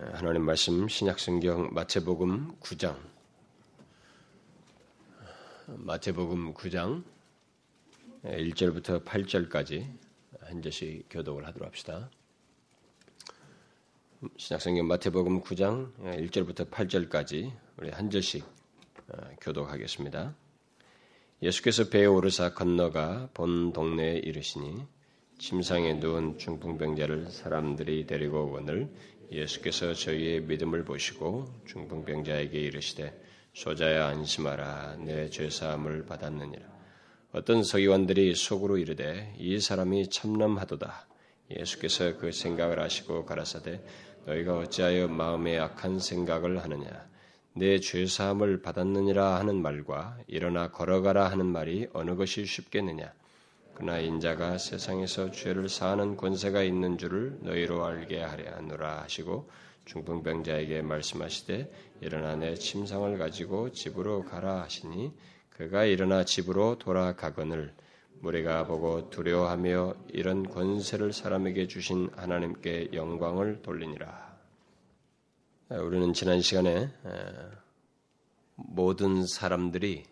하나님 말씀 신약성경 마태복음 9장 마태복음 9장 1절부터 8절까지 한 절씩 교독을 하도록 합시다. 신약성경 마태복음 9장 1절부터 8절까지 우리 한 절씩 교독하겠습니다. 예수께서 배에 오르사 건너가 본 동네에 이르시니 침상에 누운 중풍병자를 사람들이 데리고 오거늘 예수께서 저희의 믿음을 보시고 중풍병자에게 이르시되 소자야 안심하라. 내 죄사함을 받았느니라. 어떤 서기관들이 속으로 이르되 이 사람이 참남하도다. 예수께서 그 생각을 하시고 가라사대 너희가 어찌하여 마음에 악한 생각을 하느냐? 내 죄사함을 받았느니라 하는 말과 일어나 걸어가라 하는 말이 어느 것이 쉽겠느냐 그러나 인자가 세상에서 죄를 사하는 권세가 있는 줄을 너희로 알게 하려 하노라 하시고 중풍병자에게 말씀하시되 일어나 내 침상을 가지고 집으로 가라 하시니 그가 일어나 집으로 돌아가거늘 무리가 보고 두려워하며 이런 권세를 사람에게 주신 하나님께 영광을 돌리니라. 우리는 지난 시간에 모든 사람들이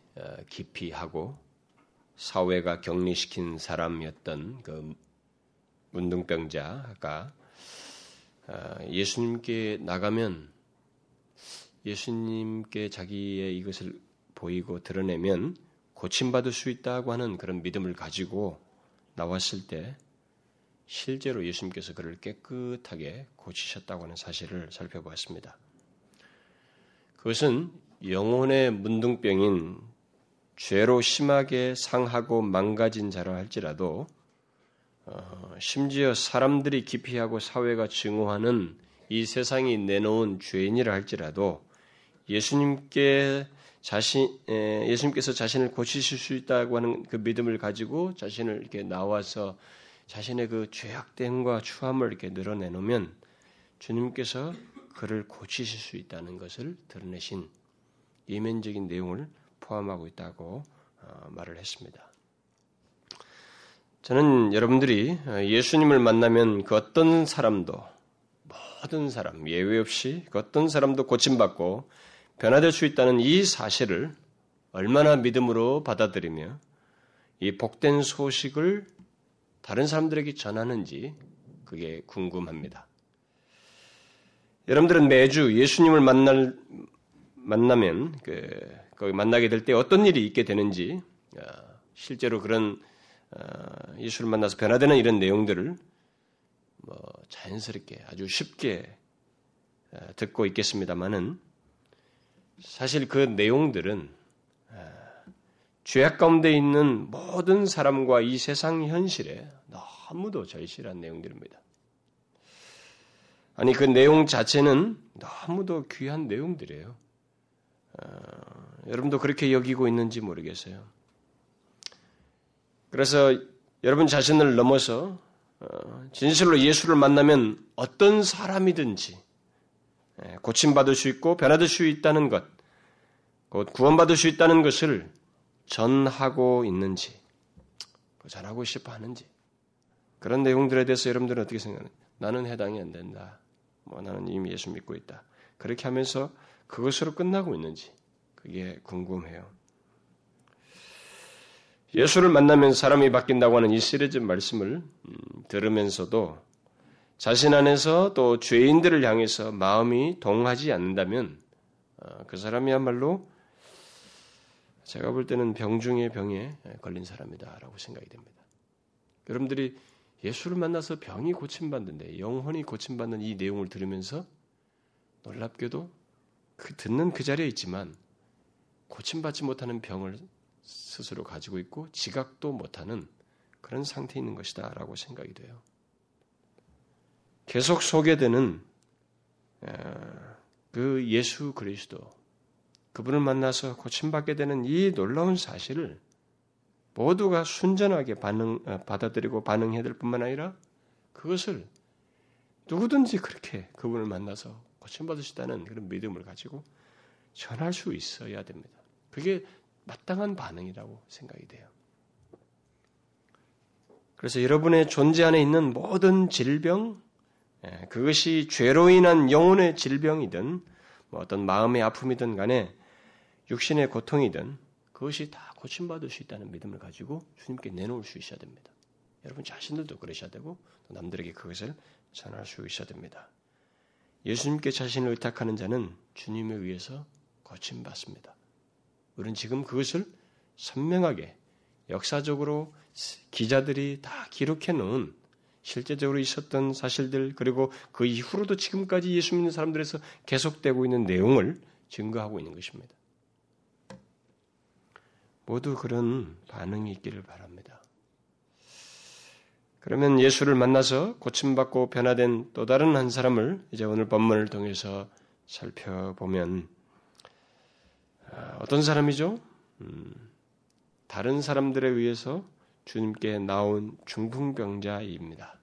기피하고 사회가 격리시킨 사람이었던 그 문둥병자가 아, 예수님께 나가면 예수님께 자기의 이것을 보이고 드러내면 고침받을 수 있다고 하는 그런 믿음을 가지고 나왔을 때 실제로 예수님께서 그를 깨끗하게 고치셨다고 하는 사실을 살펴보았습니다. 그것은 영혼의 문둥병인 죄로 심하게 상하고 망가진 자라 할지라도 어, 심지어 사람들이 기피하고 사회가 증오하는 이 세상이 내놓은 죄인이라 할지라도 예수님께 자신 예수님께서 자신을 고치실 수 있다고 하는 그 믿음을 가지고 자신을 이렇게 나와서 자신의 그 죄악됨과 추함을 이렇게 늘어내놓으면 주님께서 그를 고치실 수 있다는 것을 드러내신 이면적인 내용을 포함하고 있다고 어, 말을 했습니다. 저는 여러분들이 어, 예수님을 만나면 그 어떤 사람도 모든 사람 예외 없이 그 어떤 사람도 고침받고 변화될 수 있다는 이 사실을 얼마나 믿음으로 받아들이며 이 복된 소식을 다른 사람들에게 전하는지 그게 궁금합니다. 여러분들은 매주 예수님을 만날 만나면 그 거기 만나게 될 때 어떤 일이 있게 되는지 어, 실제로 그런 어, 예수를 만나서 변화되는 이런 내용들을 뭐 자연스럽게 아주 쉽게 어, 듣고 있겠습니다만은 사실 그 내용들은 죄악 가운데 있는 모든 사람과 이 세상 현실에 너무도 절실한 내용들입니다. 아니 그 내용 자체는 너무도 귀한 내용들이에요. 어, 여러분도 그렇게 여기고 있는지 모르겠어요. 그래서 여러분 자신을 넘어서 어, 진실로 예수를 만나면 어떤 사람이든지 예, 고침받을 수 있고 변화될 수 있다는 것, 곧 구원받을 수 있다는 것을 전하고 있는지, 전하고 싶어 하는지, 그런 내용들에 대해서 여러분들은 어떻게 생각하는 나는 해당이 안 된다. 뭐 나는 이미 예수 믿고 있다. 그렇게 하면서 그것으로 끝나고 있는지 그게 궁금해요. 예수를 만나면 사람이 바뀐다고 하는 이 시리즈 말씀을 음, 들으면서도 자신 안에서 또 죄인들을 향해서 마음이 동하지 않는다면 어, 그 사람이야말로 제가 볼 때는 병 중의 병에 걸린 사람이다라고 생각이 됩니다. 여러분들이 예수를 만나서 병이 고침받는데 영혼이 고침받는 이 내용을 들으면서 놀랍게도 그 듣는 그 자리에 있지만 고침받지 못하는 병을 스스로 가지고 있고 지각도 못하는 그런 상태에 있는 것이다 라고 생각이 돼요. 계속 소개되는 그 예수 그리스도 그분을 만나서 고침받게 되는 이 놀라운 사실을 모두가 순전하게 반응 어, 받아들이고 반응해야 될 뿐만 아니라 그것을 누구든지 그렇게 그분을 만나서 있다는 그런 믿음을 가지고 전할 수 있어야 됩니다. 그게 마땅한 반응이라고 생각이 돼요. 그래서 여러분의 존재 안에 있는 모든 질병, 예, 그것이 죄로 인한 영혼의 질병이든 뭐 어떤 마음의 아픔이든 간에 육신의 고통이든 그것이 다 고침받을 수 있다는 믿음을 가지고 주님께 내놓을 수 있어야 됩니다. 여러분 자신들도 그러셔야 되고 남들에게 그것을 전할 수 있어야 됩니다. 예수님께 자신을 의탁하는 자는 주님에 의해서 고침받습니다. 우리는 지금 그것을 선명하게 역사적으로 기자들이 다 기록해 놓은 실제적으로 있었던 사실들 그리고 그 이후로도 지금까지 예수 믿는 사람들에서 계속되고 있는 내용을 증거하고 있는 것입니다. 모두 그런 반응이 있기를 바랍니다. 그러면 예수를 만나서 고침받고 변화된 또 다른 한 사람을 이제 오늘 본문을 통해서 살펴보면 아, 어떤 사람이죠? 음, 다른 사람들에 의해서 주님께 나온 중풍병자입니다.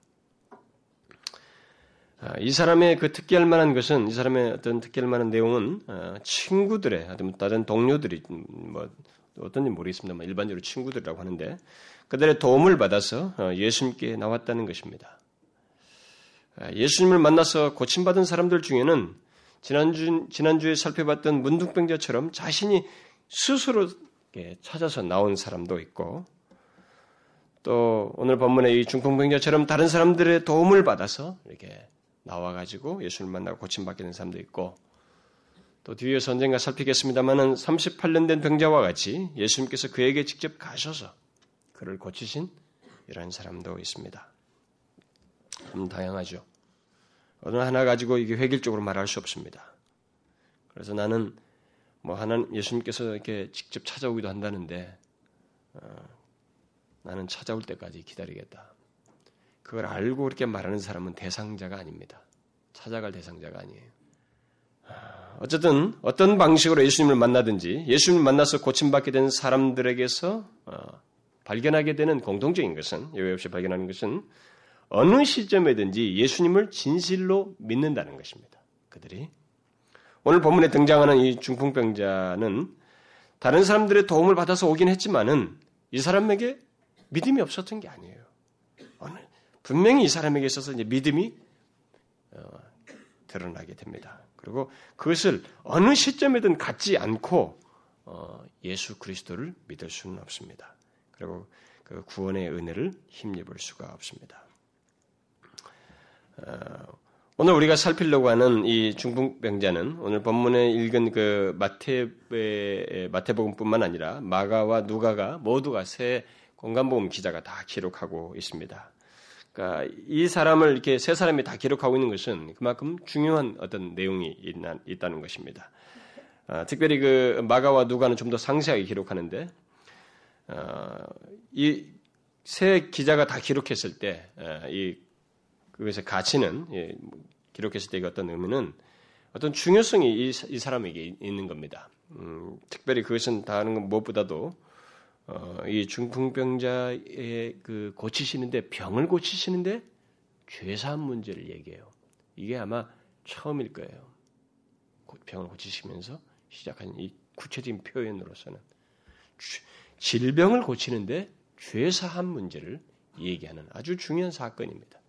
아, 이 사람의 그 특기할 만한 것은 이 사람의 어떤 특기할 만한 내용은 아, 친구들의 다른 동료들이 뭐 어떤지 모르겠습니다만 일반적으로 친구들이라고 하는데 그들의 도움을 받아서 어, 예수님께 나왔다는 것입니다. 예수님을 만나서 고침받은 사람들 중에는 지난주, 지난주에 살펴봤던 문둥병자처럼 자신이 스스로 찾아서 나온 사람도 있고 또 오늘 본문의 이 중풍병자처럼 다른 사람들의 도움을 받아서 이렇게 나와가지고 예수를 만나고 고침받게 된 사람도 있고 또 뒤에서 언젠가 살피겠습니다만은 38년 된 병자와 같이 예수님께서 그에게 직접 가셔서 그를 고치신 이런 사람도 있습니다. 좀 다양하죠. 어느 하나 가지고 이게 획일적으로 말할 수 없습니다. 그래서 나는 뭐 하나 예수님께서 이렇게 직접 찾아오기도 한다는데 어, 나는 찾아올 때까지 기다리겠다. 그걸 알고 이렇게 말하는 사람은 대상자가 아닙니다. 찾아갈 대상자가 아니에요. 아, 어쨌든 어떤 방식으로 예수님을 만나든지 예수님을 만나서 고침받게 된 사람들에게서 어, 발견하게 되는 공통적인 것은 예외 없이 발견하는 것은 어느 시점에든지 예수님을 진실로 믿는다는 것입니다. 그들이 오늘 본문에 등장하는 이 중풍병자는 다른 사람들의 도움을 받아서 오긴 했지만은 이 사람에게 믿음이 없었던 게 아니에요. 분명히 이 사람에게 있어서 이제 믿음이 어, 드러나게 됩니다. 그리고 그것을 어느 시점에든 갖지 않고 어, 예수 그리스도를 믿을 수는 없습니다. 그리고 그 구원의 은혜를 힘입을 수가 없습니다. 어, 오늘 우리가 살피려고 하는 이 중풍병자는 오늘 본문에 읽은 그 마태 마태복음뿐만 아니라 마가와 누가가 모두가 새 공간복음 기자가 다 기록하고 있습니다. 그러니까 이 사람을 이렇게 세 사람이 다 기록하고 있는 것은 그만큼 중요한 어떤 내용이 있다, 는 것입니다. 어, 특별히 그 마가와 누가는 좀 더 상세하게 기록하는데 어, 이세 기자가 다 기록했을 때이 어, 그것의 가치는 예, 기록했을 때 어떤 의미는 어떤 중요성이 이, 이 사람에게 있는 겁니다. 음, 특별히 그것은 다른 것 무엇보다도 어, 이 중풍병자의 그 고치시는데 병을 고치시는데 죄사한 문제를 얘기해요. 이게 아마 처음일 거예요. 병을 고치시면서 시작한 이 구체적인 표현으로서는 질병을 고치는데 죄사한 문제를 얘기하는 아주 중요한 사건입니다.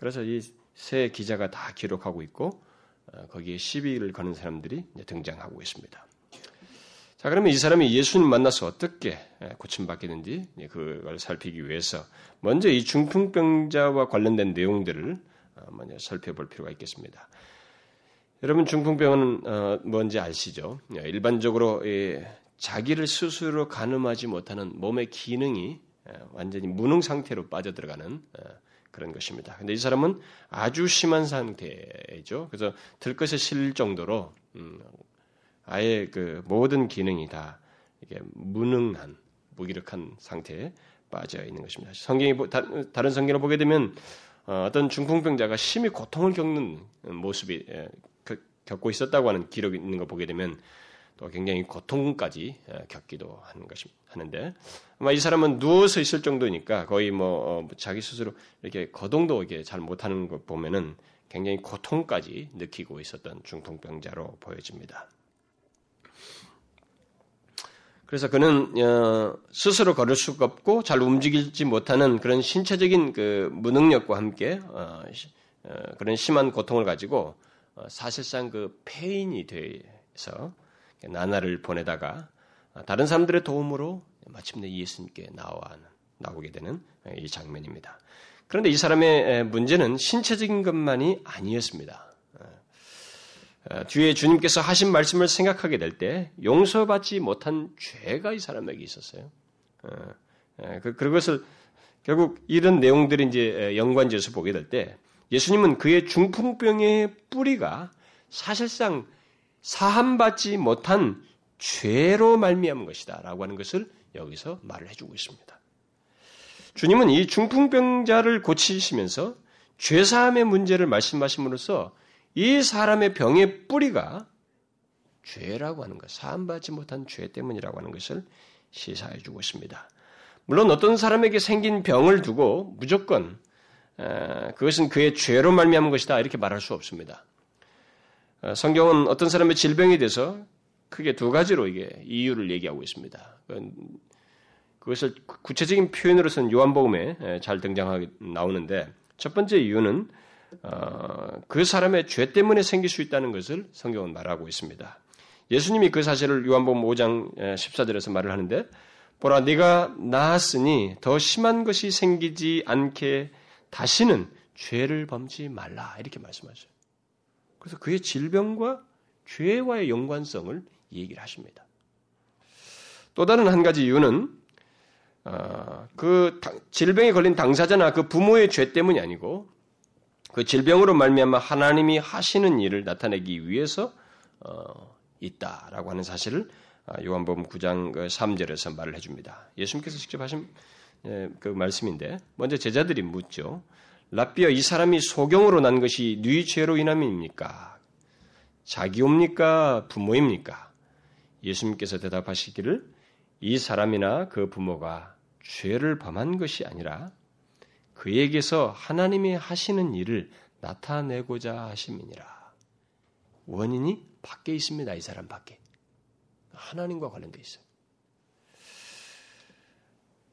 그래서 이 세 기자가 다 기록하고 있고 어, 거기에 시비를 거는 사람들이 등장하고 있습니다. 자, 그러면 이 사람이 예수님 만나서 어떻게 고침받게 된지 그걸 살피기 위해서 먼저 이 중풍병자와 관련된 내용들을 어, 먼저 살펴볼 필요가 있겠습니다. 여러분 중풍병은 어, 뭔지 아시죠? 일반적으로 자기를 스스로 가늠하지 못하는 몸의 기능이 완전히 무능 상태로 빠져들어가는 어, 그런 것입니다. 근데 이 사람은 아주 심한 상태죠. 그래서 들것에 실 정도로 음, 아예 그 모든 기능이 다 이게 무능한 무기력한 상태에 빠져 있는 것입니다. 성경이 다 른 성경을 보게 되면 어, 어떤 중풍병자가 심히 고통을 겪는 모습이 예, 겪고 있었다고 하는 기록이 있는 거 보게 되면 또 굉장히 고통까지 예, 겪기도 하는 것이 하는데 아마 이 사람은 누워서 있을 정도니까 거의 뭐 어, 자기 스스로 이렇게 거동도 이렇게 잘 못하는 것 보면은 굉장히 고통까지 느끼고 있었던 중풍병자로 보여집니다. 그래서 그는 어, 스스로 걸을 수가 없고 잘 움직이지 못하는 그런 신체적인 그 무능력과 함께 어, 어, 그런 심한 고통을 가지고 어, 사실상 그 폐인이 돼서 나날을 보내다가 다른 사람들의 도움으로 마침내 예수님께 나와 나오게 되는 이 장면입니다. 그런데 이 사람의 문제는 신체적인 것만이 아니었습니다. 뒤에 주님께서 하신 말씀을 생각하게 될 때 용서받지 못한 죄가 이 사람에게 있었어요. 그, 그것을 결국 이런 내용들이 이제 연관지어서 보게 될 때 예수님은 그의 중풍병의 뿌리가 사실상 사함받지 못한 죄로 말미암은 것이다라고 하는 것을 여기서 말을 해주고 있습니다. 주님은 이 중풍병자를 고치시면서 죄사함의 문제를 말씀하심으로써 이 사람의 병의 뿌리가 죄라고 하는 것, 사함받지 못한 죄 때문이라고 하는 것을 시사해 주고 있습니다. 물론 어떤 사람에게 생긴 병을 두고 무조건 그것은 그의 죄로 말미암은 것이다 이렇게 말할 수 없습니다. 어, 성경은 어떤 사람의 질병에 대해서 크게 두 가지로 이게 이유를 얘기하고 있습니다. 그것을 구체적인 표현으로서는 요한복음에 잘 등장하게 나오는데 첫 번째 이유는 어, 그 사람의 죄 때문에 생길 수 있다는 것을 성경은 말하고 있습니다. 예수님이 그 사실을 요한복음 5장 14절에서 말을 하는데 보라 네가 나았으니 더 심한 것이 생기지 않게 다시는 죄를 범지 말라 이렇게 말씀하셔요. 그래서 그의 질병과 죄와의 연관성을 얘기를 하십니다. 또 다른 한 가지 이유는 어, 그 질병에 걸린 당사자나 그 부모의 죄 때문이 아니고 그 질병으로 말미암아 하나님이 하시는 일을 나타내기 위해서 어, 있다라고 하는 사실을 아, 요한복음 9장 3절에서 그 말을 해줍니다. 예수님께서 직접 하신 예, 그 말씀인데 먼저 제자들이 묻죠. 라비어 이 사람이 소경으로 난 것이 네 죄로 인함입니까? 자기옵니까? 부모입니까? 예수님께서 대답하시기를 이 사람이나 그 부모가 죄를 범한 것이 아니라 그에게서 하나님이 하시는 일을 나타내고자 하심이니라. 원인이 밖에 있습니다. 이 사람 밖에. 하나님과 관련되어 있어요.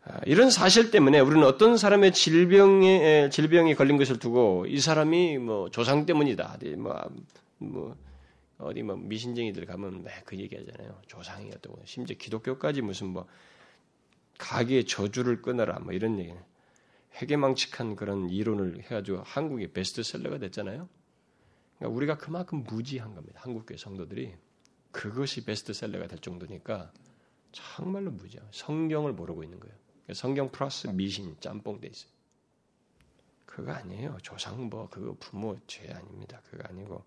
아, 이런 사실 때문에 우리는 어떤 사람의 질병에 질병이 걸린 것을 두고 이 사람이 뭐 조상 때문이다. 뭐, 뭐 어디 뭐 미신쟁이들 가면 그 얘기하잖아요. 조상이었다고. 심지어 기독교까지 무슨 뭐 가게의 저주를 끊어라 뭐 이런 얘기는 해괴망측한 그런 이론을 해가지고 한국의 베스트셀러가 됐잖아요. 그러니까 우리가 그만큼 무지한 겁니다. 한국교회 성도들이 그것이 베스트셀러가 될 정도니까 정말로 무지야. 성경을 모르고 있는 거예요. 성경 플러스 미신 짬뽕 돼 있어요. 그거 아니에요. 조상 뭐 그거 부모 죄 아닙니다. 그거 아니고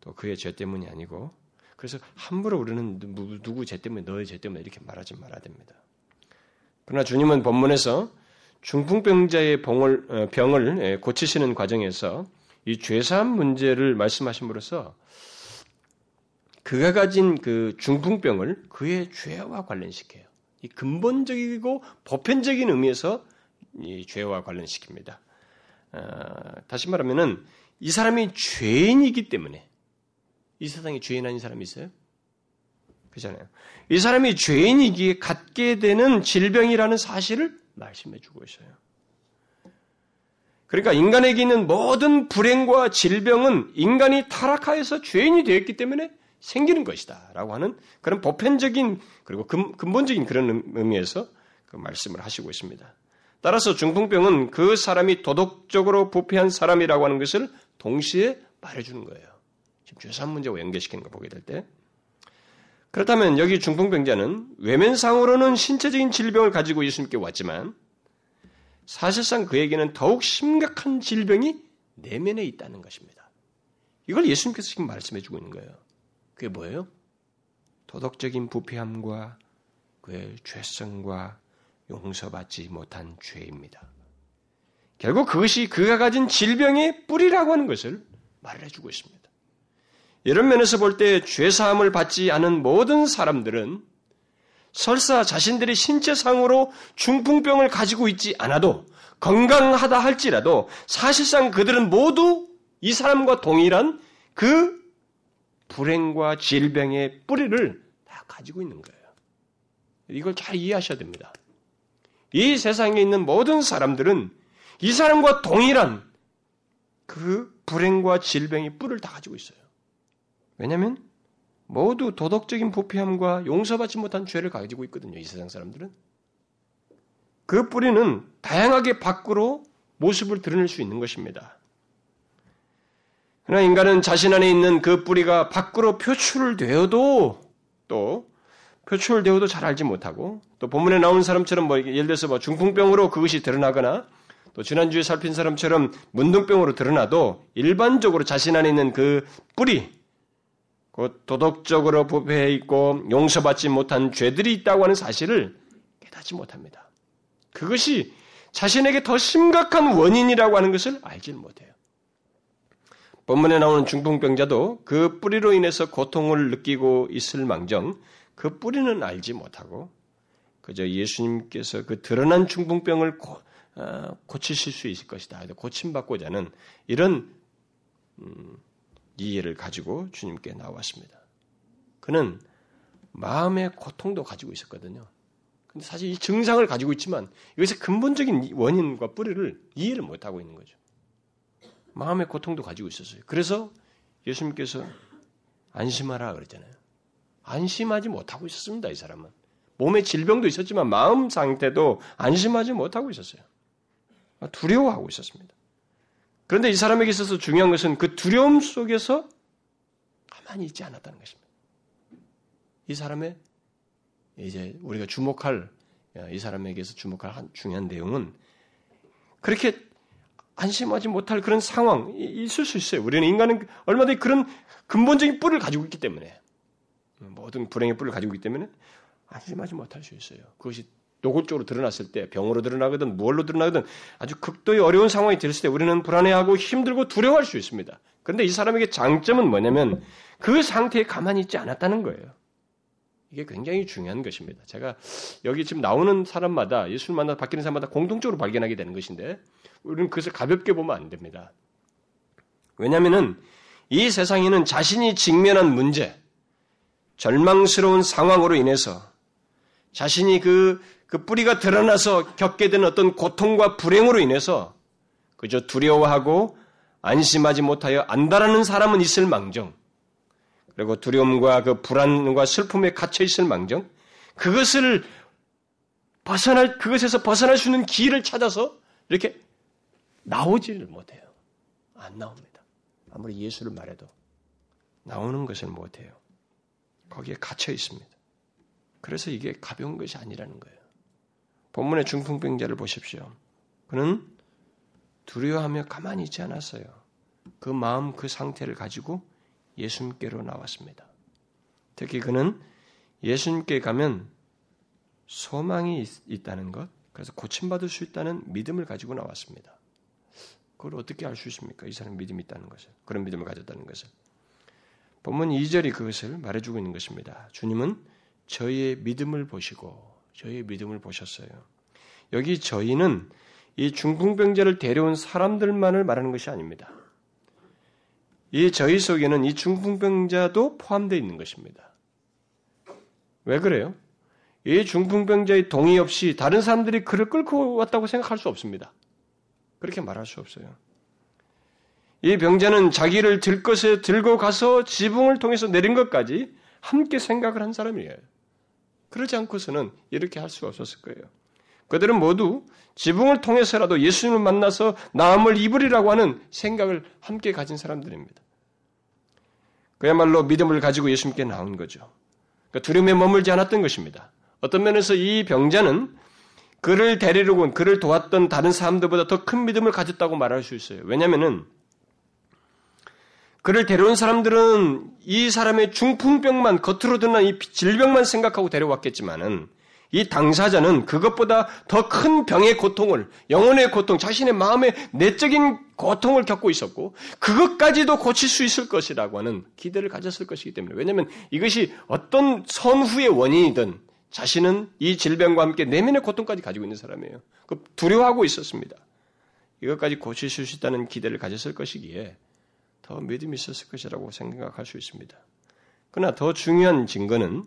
또 그의 죄 때문이 아니고 그래서 함부로 우리는 누구 죄 때문에 너의 죄 때문에 이렇게 말하지 말아야 됩니다. 그러나 주님은 본문에서 중풍병자의 병을, 어, 병을 예, 고치시는 과정에서 이 죄사함 문제를 말씀하심으로써 그가 가진 그 중풍병을 그의 죄와 관련시켜요. 이 근본적이고 보편적인 의미에서 이 죄와 관련시킵니다. 어, 다시 말하면은 이 사람이 죄인이기 때문에 이 세상에 죄인 아닌 사람이 있어요? 그잖아요. 이 사람이 죄인이기에 갖게 되는 질병이라는 사실을 말씀해 주고 있어요. 그러니까 인간에게 있는 모든 불행과 질병은 인간이 타락하여서 죄인이 되었기 때문에 생기는 것이다. 라고 하는 그런 보편적인 그리고 근, 본적인 그런 의미에서 그 말씀을 하시고 있습니다. 따라서 중풍병은 그 사람이 도덕적으로 부패한 사람이라고 하는 것을 동시에 말해주는 거예요. 지금 죄산 문제와 연결시키는 거 보게 될 때. 그렇다면 여기 중풍병자는 외면상으로는 신체적인 질병을 가지고 예수님께 왔지만 사실상 그에게는 더욱 심각한 질병이 내면에 있다는 것입니다. 이걸 예수님께서 지금 말씀해 주고 있는 거예요. 그게 뭐예요? 도덕적인 부패함과 그의 죄성과 용서받지 못한 죄입니다. 결국 그것이 그가 가진 질병의 뿌리라고 하는 것을 말해주고 있습니다. 이런 면에서 볼 때 죄사함을 받지 않은 모든 사람들은 설사 자신들이 신체상으로 중풍병을 가지고 있지 않아도 건강하다 할지라도 사실상 그들은 모두 이 사람과 동일한 그 불행과 질병의 뿌리를 다 가지고 있는 거예요. 이걸 잘 이해하셔야 됩니다. 이 세상에 있는 모든 사람들은 이 사람과 동일한 그 불행과 질병이 뿔을 다 가지고 있어요. 왜냐하면 모두 도덕적인 부패함과 용서받지 못한 죄를 가지고 있거든요. 이 세상 사람들은. 그 뿌리는 다양하게 밖으로 모습을 드러낼 수 있는 것입니다. 그러나 인간은 자신 안에 있는 그 뿌리가 밖으로 표출을 되어도 또 표출되어도 잘 알지 못하고 또 본문에 나온 사람처럼 뭐 예를 들어서 뭐 중풍병으로 그것이 드러나거나 또 지난주에 살핀 사람처럼 문둥병으로 드러나도 일반적으로 자신 안에 있는 그 뿌리 곧 도덕적으로 부패해 있고 용서받지 못한 죄들이 있다고 하는 사실을 깨닫지 못합니다. 그것이 자신에게 더 심각한 원인이라고 하는 것을 알지 못해요. 본문에 나오는 중풍병자도 그 뿌리로 인해서 고통을 느끼고 있을 망정 그 뿌리는 알지 못하고 그저 예수님께서 그 드러난 중풍병을 고, 어, 고치실 수 있을 것이다. 고침받고자 하는 이런 음, 이해를 가지고 주님께 나왔습니다. 그는 마음의 고통도 가지고 있었거든요. 근데 사실 이 증상을 가지고 있지만 이것의 근본적인 원인과 뿌리를 이해를 못하고 있는 거죠. 마음의 고통도 가지고 있었어요. 그래서 예수님께서 안심하라 그랬잖아요. 안심하지 못하고 있었습니다. 이 사람은. 몸에 질병도 있었지만 마음 상태도 안심하지 못하고 있었어요. 두려워하고 있었습니다. 그런데 이 사람에게 있어서 중요한 것은 그 두려움 속에서 가만히 있지 않았다는 것입니다. 이 사람의 이제 우리가 주목할 이 사람에게서 주목할 중요한 내용은 그렇게 안심하지 못할 그런 상황 있을 수 있어요. 우리는 인간은 얼마든지 그런 근본적인 뿔을 가지고 있기 때문에 모든 불행의 뿔을 가지고 있기 때문에 안심하지 못할 수 있어요. 그것이 노골적으로 드러났을 때 병으로 드러나거든 무얼로 드러나거든 아주 극도의 어려운 상황이 됐을 때 우리는 불안해하고 힘들고 두려워할 수 있습니다. 그런데 이 사람에게 장점은 뭐냐면 그 상태에 가만히 있지 않았다는 거예요. 이게 굉장히 중요한 것입니다. 제가 여기 지금 나오는 사람마다 예수를 만나 바뀌는 사람마다 공통적으로 발견하게 되는 것인데 우리는 그것을 가볍게 보면 안 됩니다. 왜냐하면은 이 세상에는 자신이 직면한 문제, 절망스러운 상황으로 인해서 자신이 그, 그 뿌리가 드러나서 겪게 되는 어떤 고통과 불행으로 인해서 그저 두려워하고 안심하지 못하여 안달하는 사람은 있을 망정, 그리고 두려움과 그 불안과 슬픔에 갇혀 있을 망정, 그것을 벗어날, 그것에서 벗어날 수 있는 길을 찾아서 이렇게 나오지를 못해요. 안 나옵니다. 아무리 예수를 말해도 나오는 것을 못해요. 거기에 갇혀 있습니다. 그래서 이게 가벼운 것이 아니라는 거예요. 본문의 중풍병자를 보십시오. 그는 두려워하며 가만히 있지 않았어요. 그 마음, 그 상태를 가지고 예수님께로 나왔습니다. 특히 그는 예수님께 가면 소망이 있, 다는 것, 그래서 고침받을 수 있다는 믿음을 가지고 나왔습니다. 그걸 어떻게 알 수 있습니까? 이 사람 믿음이 있다는 것을. 그런 믿음을 가졌다는 것을. 본문 2절이 그것을 말해주고 있는 것입니다. 주님은 저희의 믿음을 보시고 저희의 믿음을 보셨어요. 여기 저희는 이 중풍병자를 데려온 사람들만을 말하는 것이 아닙니다. 이 저희 속에는 이 중풍병자도 포함되어 있는 것입니다. 왜 그래요? 이 중풍병자의 동의 없이 다른 사람들이 그를 끌고 왔다고 생각할 수 없습니다. 그렇게 말할 수 없어요. 이 병자는 자기를 들 것에 들고 가서 지붕을 통해서 내린 것까지 함께 생각을 한 사람이에요. 그러지 않고서는 이렇게 할 수가 없었을 거예요. 그들은 모두 지붕을 통해서라도 예수님을 만나서 나음을 입으리라고 하는 생각을 함께 가진 사람들입니다. 그야말로 믿음을 가지고 예수님께 나온 거죠. 그러니까 두려움에 머물지 않았던 것입니다. 어떤 면에서 이 병자는 그를 데리러 온, 그를 도왔던 다른 사람들보다 더 큰 믿음을 가졌다고 말할 수 있어요. 왜냐하면은 그를 데려온 사람들은 이 사람의 중풍병만 겉으로 드러난 이 질병만 생각하고 데려왔겠지만은 이 당사자는 그것보다 더 큰 병의 고통을, 영혼의 고통, 자신의 마음의 내적인 고통을 겪고 있었고, 그것까지도 고칠 수 있을 것이라고 하는 기대를 가졌을 것이기 때문에. 왜냐하면 이것이 어떤 선후의 원인이든 자신은 이 질병과 함께 내면의 고통까지 가지고 있는 사람이에요. 그 두려워하고 있었습니다. 이것까지 고칠 수 있다는 기대를 가졌을 것이기에 더 믿음이 있었을 것이라고 생각할 수 있습니다. 그러나 더 중요한 증거는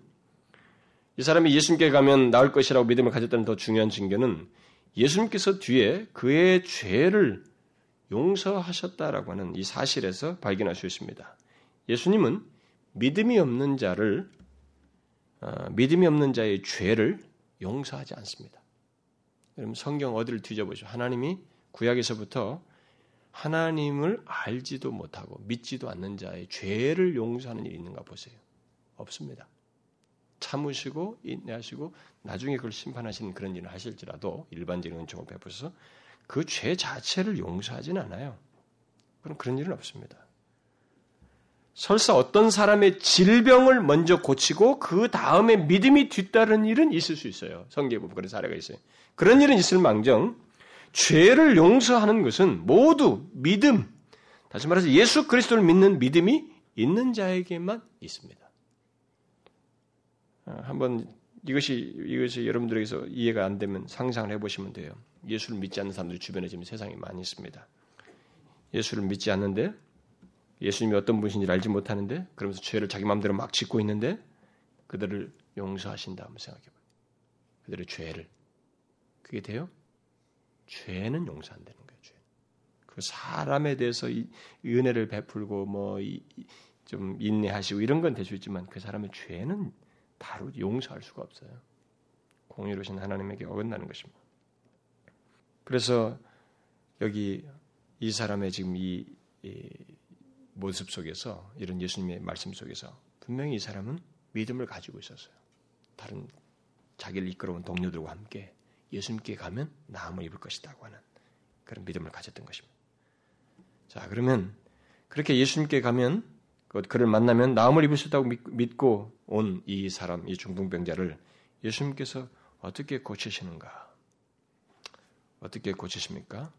이 사람이 예수님께 가면 나을 것이라고 믿음을 가졌다는 더 중요한 증거는 예수님께서 뒤에 그의 죄를 용서하셨다라고 하는 이 사실에서 발견할 수 있습니다. 예수님은 믿음이 없는 자를 어, 믿음이 없는 자의 죄를 용서하지 않습니다. 여러분 성경 어디를 뒤져보죠. 하나님이 구약에서부터 하나님을 알지도 못하고 믿지도 않는 자의 죄를 용서하는 일이 있는가 보세요. 없습니다. 참으시고 인내하시고 나중에 그걸 심판하시는 그런 일을 하실지라도 일반적인 은총을 베푸셔서 그 죄 자체를 용서하지는 않아요. 그럼 그런 일은 없습니다. 설사 어떤 사람의 질병을 먼저 고치고 그 다음에 믿음이 뒤따른 일은 있을 수 있어요. 성경에 보면 그런 사례가 있어요. 그런 일은 있을 망정 죄를 용서하는 것은 모두 믿음, 다시 말해서 예수 그리스도를 믿는 믿음이 있는 자에게만 있습니다. 아, 한번 이것이 이것이 여러분들에게서 이해가 안 되면 상상을 해보시면 돼요. 예수를 믿지 않는 사람들이 주변에 지금 세상에 많이 있습니다. 예수를 믿지 않는데 예수님이 어떤 분이신지 알지 못하는데 그러면서 죄를 자기 마음대로 막 짓고 있는데 그들을 용서하신다 한번 생각해봐요. 그들의 죄를 그게 돼요? 죄는 용서 안 되는 거예요. 죄. 그 사람에 대해서 이 은혜를 베풀고 뭐 좀 인내하시고 이런 건 될 수 있지만 그 사람의 죄는 바로 용서할 수가 없어요. 공의로신 하나님에게 어긋나는 것입니다. 그래서 여기 이 사람의 지금 이, 이 모습 속에서 이런 예수님의 말씀 속에서 분명히 이 사람은 믿음을 가지고 있었어요. 다른 자기를 이끌어온 동료들과 함께 예수님께 가면 나음을 입을 것이다고 하는 그런 믿음을 가졌던 것입니다. 자, 그러면 그렇게 예수님께 가면 그 그를 만나면 나음을 입을 수 있다고 믿고 온 이 사람, 이 중풍병자를 예수님께서 어떻게 고치시는가? 어떻게 고치십니까?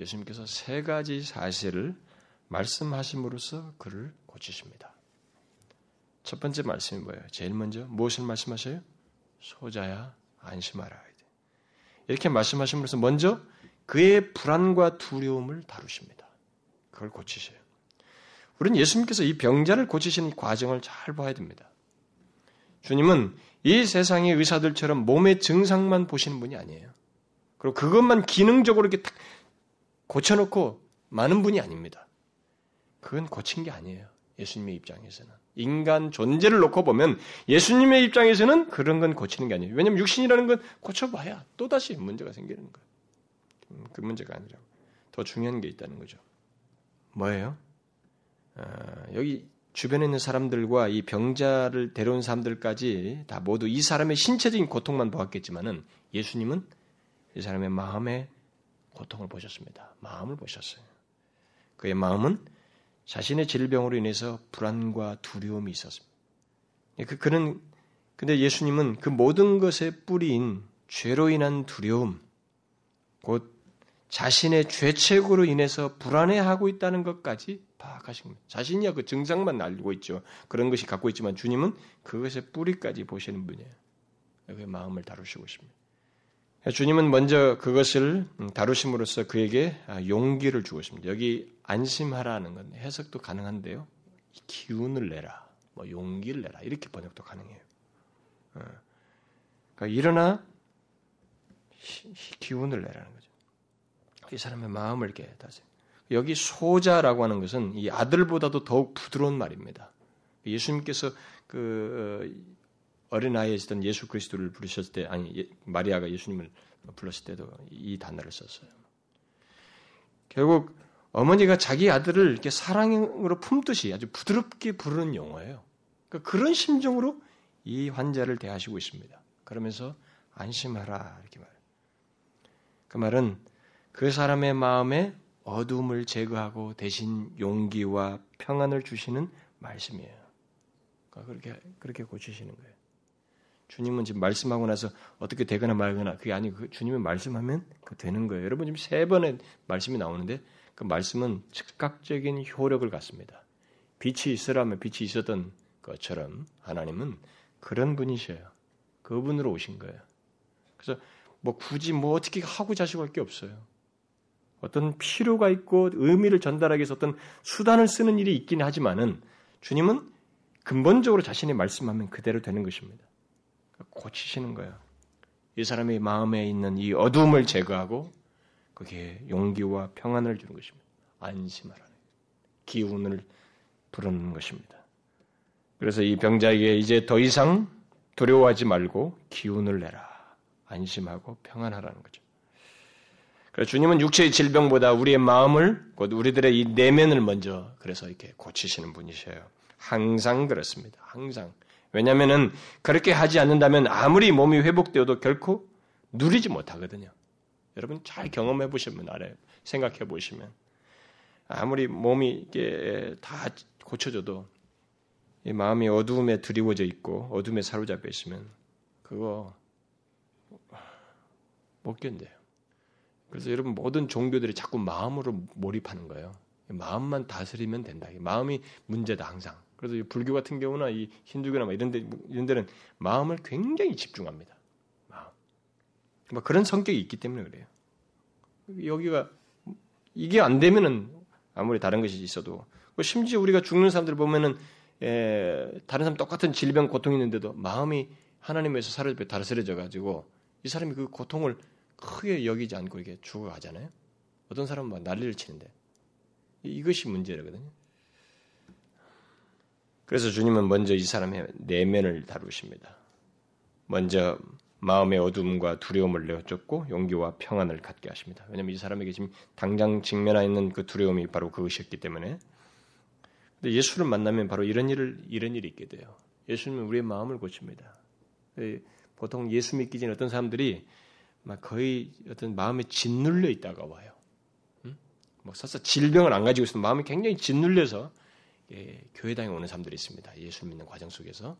예수님께서 세 가지 사실을 말씀하심으로써 그를 고치십니다. 첫 번째 말씀이 뭐예요? 제일 먼저 무엇을 말씀하셔요? 소자야 안심하라. 이렇게 말씀하심으로써 먼저 그의 불안과 두려움을 다루십니다. 그걸 고치셔요. 우리는 예수님께서 이 병자를 고치시는 과정을 잘 봐야 됩니다. 주님은 이 세상의 의사들처럼 몸의 증상만 보시는 분이 아니에요. 그리고 그것만 기능적으로 이렇게 탁 고쳐놓고 많은 분이 아닙니다. 그건 고친 게 아니에요. 예수님의 입장에서는. 인간 존재를 놓고 보면 예수님의 입장에서는 그런 건 고치는 게 아니에요. 왜냐하면 육신이라는 건 고쳐봐야 또다시 문제가 생기는 거예요. 음, 그 문제가 아니라 더 중요한 게 있다는 거죠. 뭐예요? 아, 여기 주변에 있는 사람들과 이 병자를 데려온 사람들까지 다 모두 이 사람의 신체적인 고통만 보았겠지만은 예수님은 이 사람의 마음의 고통을 보셨습니다. 마음을 보셨어요. 그의 마음은 자신의 질병으로 인해서 불안과 두려움이 있었습니다. 예, 그, 그는, 근데 예수님은 그 모든 것의 뿌리인 죄로 인한 두려움, 곧 자신의 죄책으로 인해서 불안해하고 있다는 것까지 파악하신 겁니다. 자신이야 그 증상만 알고 있죠. 그런 것이 갖고 있지만 주님은 그것의 뿌리까지 보시는 분이에요. 그 마음을 다루시고 있습니다. 주님은 먼저 그것을 다루심으로써 그에게 용기를 주었습니다. 여기 안심하라는 건 해석도 가능한데요. 기운을 내라, 뭐 용기를 내라 이렇게 번역도 가능해요. 어. 그러니까 일어나 기운을 내라는 거죠. 이 사람의 마음을 이렇게 다시 여기 소자라고 하는 것은 이 아들보다도 더욱 부드러운 말입니다. 예수님께서 그 어, 어린아이에 있던 예수 그리스도를 부르셨을 때 아니 예, 마리아가 예수님을 불렀을 때도 이 단어를 썼어요. 결국 어머니가 자기 아들을 이렇게 사랑으로 품듯이 아주 부드럽게 부르는 용어예요. 그러니까 그런 심정으로 이 환자를 대하시고 있습니다. 그러면서 안심하라 이렇게 말해요. 그 말은 그 사람의 마음에 어둠을 제거하고 대신 용기와 평안을 주시는 말씀이에요. 그러니까 그렇게 그렇게 고치시는 거예요. 주님은 지금 말씀하고 나서 어떻게 되거나 말거나 그게 아니고 그 주님이 말씀하면 그 되는 거예요. 여러분 지금 세 번의 말씀이 나오는데 그 말씀은 즉각적인 효력을 갖습니다. 빛이 있으라면 빛이 있었던 것처럼 하나님은 그런 분이셔요. 그분으로 오신 거예요. 그래서 뭐 굳이 뭐 어떻게 하고 자시고 할 게 없어요. 어떤 필요가 있고 의미를 전달하기 위해서 어떤 수단을 쓰는 일이 있긴 하지만은 주님은 근본적으로 자신이 말씀하면 그대로 되는 것입니다. 고치시는 거예요. 이 사람의 마음에 있는 이 어둠을 제거하고 거기에 용기와 평안을 주는 것입니다. 안심하라는 기운을 부르는 것입니다. 그래서 이 병자에게 이제 더 이상 두려워하지 말고 기운을 내라. 안심하고 평안하라는 거죠. 주님은 육체의 질병보다 우리의 마음을 곧 우리들의 이 내면을 먼저 그래서 이렇게 고치시는 분이셔요. 항상 그렇습니다. 항상. 왜냐하면은 그렇게 하지 않는다면 아무리 몸이 회복되어도 결코 누리지 못하거든요. 여러분 잘 경험해 보시면 알아요. 생각해 보시면 아무리 몸이 이게 다 고쳐져도 이 마음이 어두움에 드리워져 있고 어둠에 사로잡혀 있으면 그거 못 견뎌요. 그래서 여러분 모든 종교들이 자꾸 마음으로 몰입하는 거예요. 마음만 다스리면 된다. 마음이 문제다 항상. 그래서 불교 같은 경우나 이 힌두교나 이런 데 이런 데는 마음을 굉장히 집중합니다. 마음. 뭐 그런 성격이 있기 때문에 그래요. 여기가 이게 안 되면은 아무리 다른 것이 있어도 뭐 심지어 우리가 죽는 사람들 보면은 에, 다른 사람 똑같은 질병 고통 있는데도 마음이 하나님에서 사라져 다스려져 가지고 이 사람이 그 고통을 크게 여기지 않고 이렇게 죽어가잖아요. 어떤 사람은 막 난리를 치는데 이것이 문제거든요. 그래서 주님은 먼저 이 사람의 내면을 다루십니다. 먼저 마음의 어둠과 두려움을 내어쫓고 용기와 평안을 갖게 하십니다. 왜냐하면 이 사람에게 지금 당장 직면하 있는 그 두려움이 바로 그것이었기 때문에. 근데 예수를 만나면 바로 이런 일을 이런 일이 있게 돼요. 예수님은 우리의 마음을 고칩니다. 보통 예수 믿기 전에 어떤 사람들이 막 거의 어떤 마음에 짓눌려 있다가 와요. 응? 뭐 설사 질병을 안 가지고 있으면 마음이 굉장히 짓눌려서 예, 교회당에 오는 사람들이 있습니다. 예수 믿는 과정 속에서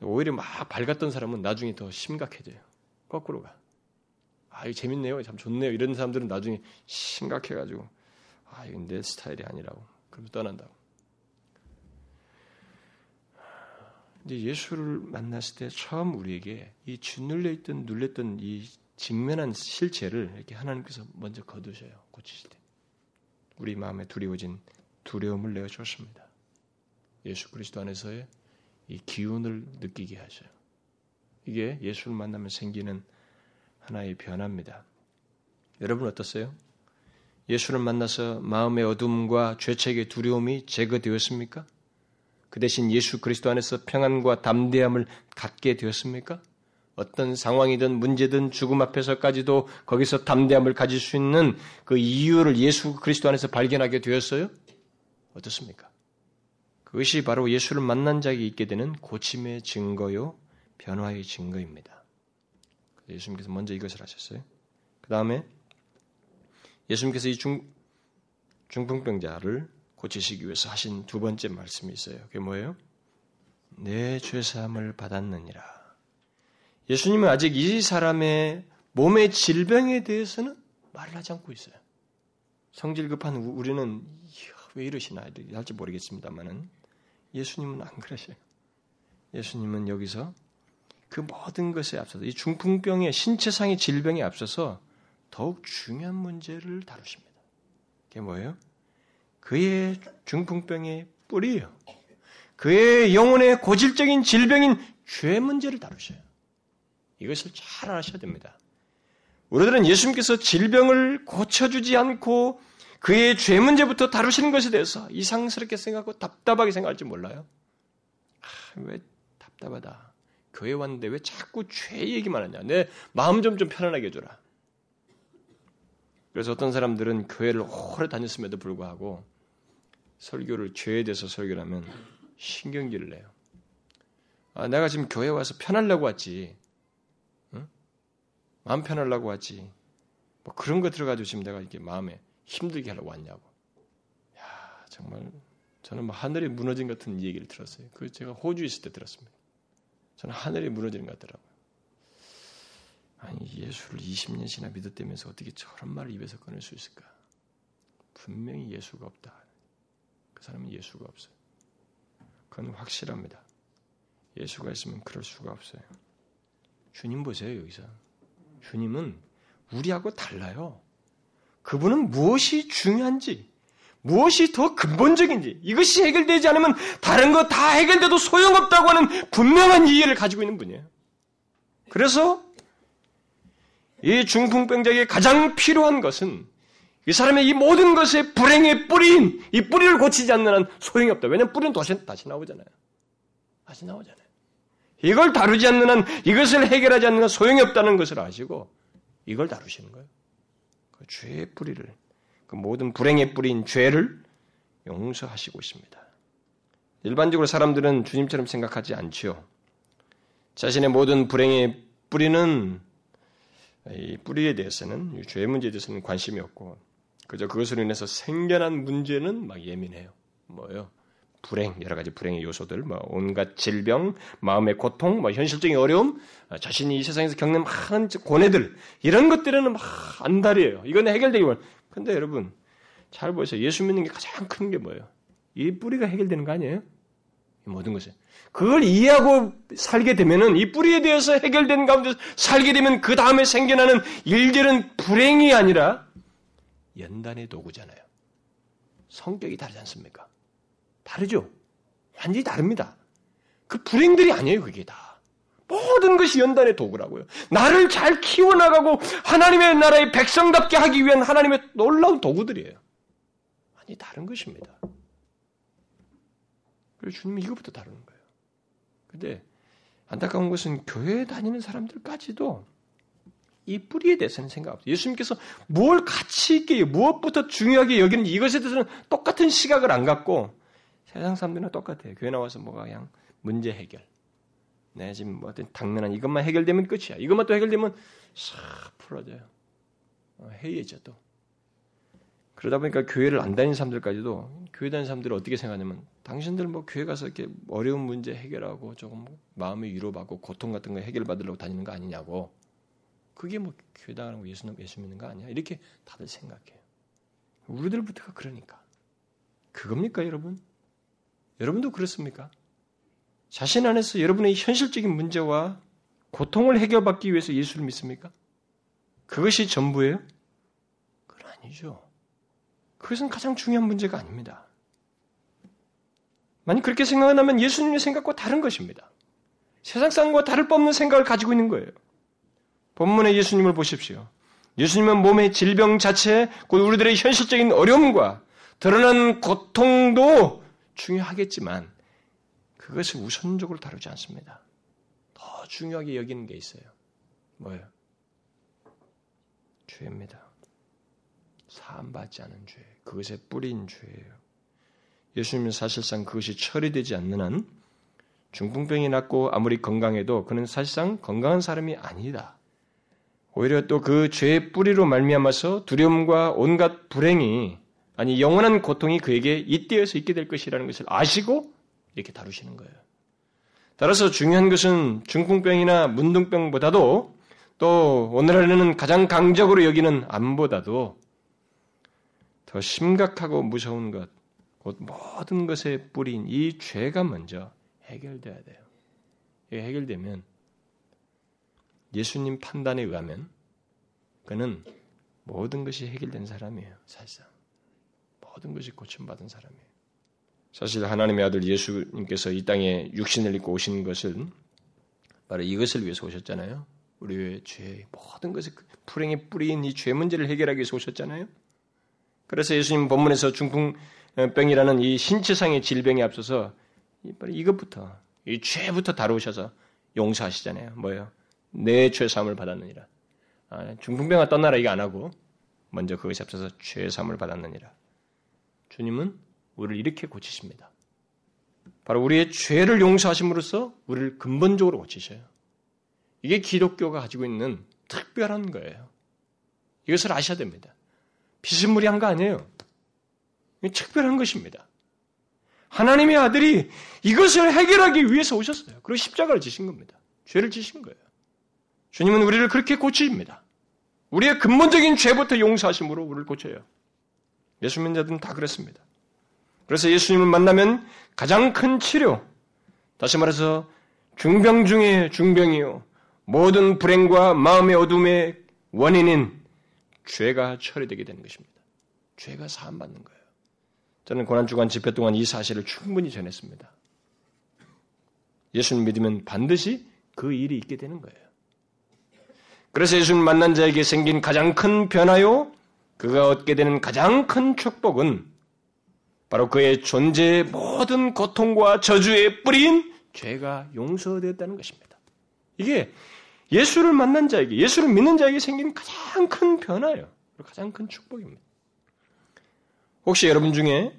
오히려 막 밝았던 사람은 나중에 더 심각해져요. 거꾸로 가. 아, 이거 재밌네요. 참 좋네요. 이런 사람들은 나중에 심각해가지고 아, 이건 내 스타일이 아니라고. 그러면 떠난다고. 이제 예수를 만났을 때 처음 우리에게 이 짓눌려 있던 눌렸던 이 직면한 실체를 이렇게 하나님께서 먼저 거두셔요. 고치실 때. 우리 마음에 두려워진 두려움을 내어 줬습니다. 예수 그리스도 안에서의 이 기운을 느끼게 하셔요. 이게 예수를 만나면 생기는 하나의 변화입니다. 여러분 어떻어요? 예수를 만나서 마음의 어둠과 죄책의 두려움이 제거되었습니까? 그 대신 예수 그리스도 안에서 평안과 담대함을 갖게 되었습니까? 어떤 상황이든 문제든 죽음 앞에서까지도 거기서 담대함을 가질 수 있는 그 이유를 예수 그리스도 안에서 발견하게 되었어요? 어떻습니까? 그것이 바로 예수를 만난 자에게 있게 되는 고침의 증거요, 변화의 증거입니다. 예수님께서 먼저 이것을 하셨어요. 그 다음에 예수님께서 이 중, 중풍병자를 고치시기 위해서 하신 두 번째 말씀이 있어요. 그게 뭐예요? 내 죄사함을 받았느니라. 예수님은 아직 이 사람의 몸의 질병에 대해서는 말을 하지 않고 있어요. 성질 급한 우리는 왜 이러시나 할지 모르겠습니다만은 예수님은 안 그러셔요. 예수님은 여기서 그 모든 것에 앞서서 이 중풍병의 신체상의 질병에 앞서서 더욱 중요한 문제를 다루십니다. 그게 뭐예요? 그의 중풍병의 뿌리예요. 그의 영혼의 고질적인 질병인 죄 문제를 다루셔요. 이것을 잘 아셔야 됩니다. 우리들은 예수님께서 질병을 고쳐주지 않고 그의 죄 문제부터 다루시는 것에 대해서 이상스럽게 생각하고 답답하게 생각할지 몰라요. 아, 왜 답답하다. 교회 왔는데 왜 자꾸 죄 얘기만 하냐. 내 마음 좀 좀 편안하게 해줘라. 그래서 어떤 사람들은 교회를 오래 다녔음에도 불구하고 설교를 죄에 대해서 설교를 하면 신경질을 내요. 아, 내가 지금 교회 와서 편하려고 왔지. 응? 마음 편하려고 왔지. 뭐 그런 거 들어가지고 지금 내가 이렇게 마음에 힘들게 하려고 왔냐고. 야, 정말 저는 뭐 하늘이 무너진 같은 얘기를 들었어요. 그 제가 호주에 있을 때 들었습니다. 저는 하늘이 무너지는 것 같더라고요. 아니, 예수를 20년 지나 믿었다면서 어떻게 저런 말을 입에서 꺼낼 수 있을까? 분명히 예수가 없다. 그 사람은 예수가 없어요. 그건 확실합니다. 예수가 있으면 그럴 수가 없어요. 주님 보세요, 여기서. 주님은 우리하고 달라요. 그분은 무엇이 중요한지, 무엇이 더 근본적인지, 이것이 해결되지 않으면 다른 거 다 해결돼도 소용없다고 하는 분명한 이해를 가지고 있는 분이에요. 그래서 이 중풍병자에게 가장 필요한 것은 이 사람의 이 모든 것의 불행의 뿌리인 이 뿌리를 고치지 않는 한 소용이 없다. 왜냐하면 뿌리는 다시, 다시 나오잖아요. 다시 나오잖아요. 이걸 다루지 않는 한 이것을 해결하지 않는 한 소용이 없다는 것을 아시고 이걸 다루시는 거예요. 그 죄의 뿌리를 그 모든 불행의 뿌리인 죄를 용서하시고 있습니다. 일반적으로 사람들은 주님처럼 생각하지 않지요. 자신의 모든 불행의 뿌리는 이 뿌리에 대해서는 죄의 문제에 대해서는 관심이 없고 그저 그것으로 인해서 생겨난 문제는 막 예민해요. 뭐요? 불행, 여러 가지 불행의 요소들, 뭐 온갖 질병, 마음의 고통, 뭐 현실적인 어려움, 자신이 이 세상에서 겪는 많은 고뇌들 이런 것들은 막 안달이에요. 이건 해결되기만. 근데 여러분 잘 보세요. 예수 믿는 게 가장 큰 게 뭐예요? 이 뿌리가 해결되는 거 아니에요? 이 모든 것을. 그걸 이해하고 살게 되면은 이 뿌리에 대해서 해결된 가운데 살게 되면 그 다음에 생겨나는 일들은 불행이 아니라 연단의 도구잖아요. 성격이 다르지 않습니까? 다르죠? 완전히 다릅니다. 그 불행들이 아니에요, 그게 다. 모든 것이 연단의 도구라고요. 나를 잘 키워나가고 하나님의 나라의 백성답게 하기 위한 하나님의 놀라운 도구들이에요. 완전히 다른 것입니다. 그래서 주님이 이것부터 다루는 거예요. 근데 안타까운 것은 교회에 다니는 사람들까지도 이 뿌리에 대해서는 생각 없어요. 예수님께서 뭘 가치 있게, 무엇부터 중요하게 여기는 이것에 대해서는 똑같은 시각을 안 갖고 세상 사람들은 똑같아요. 교회 나와서 뭐가 그냥 문제 해결. 내 지금 뭐 어떤 당면한 이것만 해결되면 끝이야. 이것만 또 해결되면 싹 풀어져요. 어, 해이해져 또. 그러다 보니까 교회를 안 다니는 사람들까지도 교회 다니는 사람들을 어떻게 생각하냐면 당신들 뭐 교회 가서 이렇게 어려운 문제 해결하고 조금 마음의 위로받고 고통 같은 거 해결받으려고 다니는 거 아니냐고. 그게 뭐 교회 다니고 예수, 예수 믿는 거 아니야? 이렇게 다들 생각해요. 우리들부터가 그러니까. 그겁니까, 여러분? 여러분도 그렇습니까? 자신 안에서 여러분의 현실적인 문제와 고통을 해결받기 위해서 예수를 믿습니까? 그것이 전부예요? 그건 아니죠. 그것은 가장 중요한 문제가 아닙니다. 만약 그렇게 생각한다면 예수님의 생각과 다른 것입니다. 세상 사람과 다를 바 없는 생각을 가지고 있는 거예요. 본문의 예수님을 보십시오. 예수님은 몸의 질병 자체, 곧 우리들의 현실적인 어려움과 드러난 고통도 중요하겠지만 그것을 우선적으로 다루지 않습니다. 더 중요하게 여기는 게 있어요. 뭐예요? 죄입니다. 사함받지 않은 죄. 그것의 뿌린 죄예요. 예수님은 사실상 그것이 처리되지 않는 한 중풍병이 낫고 아무리 건강해도 그는 사실상 건강한 사람이 아니다. 오히려 또 그 죄의 뿌리로 말미암아서 두려움과 온갖 불행이 아니 영원한 고통이 그에게 이때에서 있게 될 것이라는 것을 아시고 이렇게 다루시는 거예요. 따라서 중요한 것은 중풍병이나 문둥병보다도 또 오늘날에는 가장 강적으로 여기는 암보다도 더 심각하고 무서운 것, 곧 모든 것의 뿌리인 이 죄가 먼저 해결돼야 돼요. 이게 해결되면 예수님 판단에 의하면 그는 모든 것이 해결된 사람이에요. 사실상 모든 것이 고침받은 사람이에요. 사실 하나님의 아들 예수님께서 이 땅에 육신을 입고 오신 것은 바로 이것을 위해서 오셨잖아요. 우리의 죄 모든 것을 불행의 뿌리인 이 죄 문제를 해결하기 위해서 오셨잖아요. 그래서 예수님 본문에서 중풍병이라는 이 신체상의 질병에 앞서서 이것부터 이 죄부터 다루셔서 용서하시잖아요. 뭐예요? 내 죄사함을 받았느니라. 아, 중풍병아 떠나라 이거 안 하고 먼저 그것에 앞서서 죄사함을 받았느니라. 주님은 우리를 이렇게 고치십니다. 바로 우리의 죄를 용서하심으로써 우리를 근본적으로 고치셔요. 이게 기독교가 가지고 있는 특별한 거예요. 이것을 아셔야 됩니다. 비스무리한 거 아니에요. 특별한 것입니다. 하나님의 아들이 이것을 해결하기 위해서 오셨어요. 그리고 십자가를 지신 겁니다. 죄를 지신 거예요. 주님은 우리를 그렇게 고치십니다. 우리의 근본적인 죄부터 용서하심으로 우리를 고쳐요. 예수 믿는 자들은 다 그렇습니다. 그래서 예수님을 만나면 가장 큰 치료, 다시 말해서 중병 중에 중병이요. 모든 불행과 마음의 어둠의 원인인 죄가 처리되게 되는 것입니다. 죄가 사함받는 거예요. 저는 고난주간 집회 동안 이 사실을 충분히 전했습니다. 예수님 믿으면 반드시 그 일이 있게 되는 거예요. 그래서 예수님 만난 자에게 생긴 가장 큰 변화요, 그가 얻게 되는 가장 큰 축복은 바로 그의 존재의 모든 고통과 저주의 뿌리인 죄가 용서되었다는 것입니다. 이게 예수를 만난 자에게, 예수를 믿는 자에게 생긴 가장 큰 변화예요. 가장 큰 축복입니다. 혹시 여러분 중에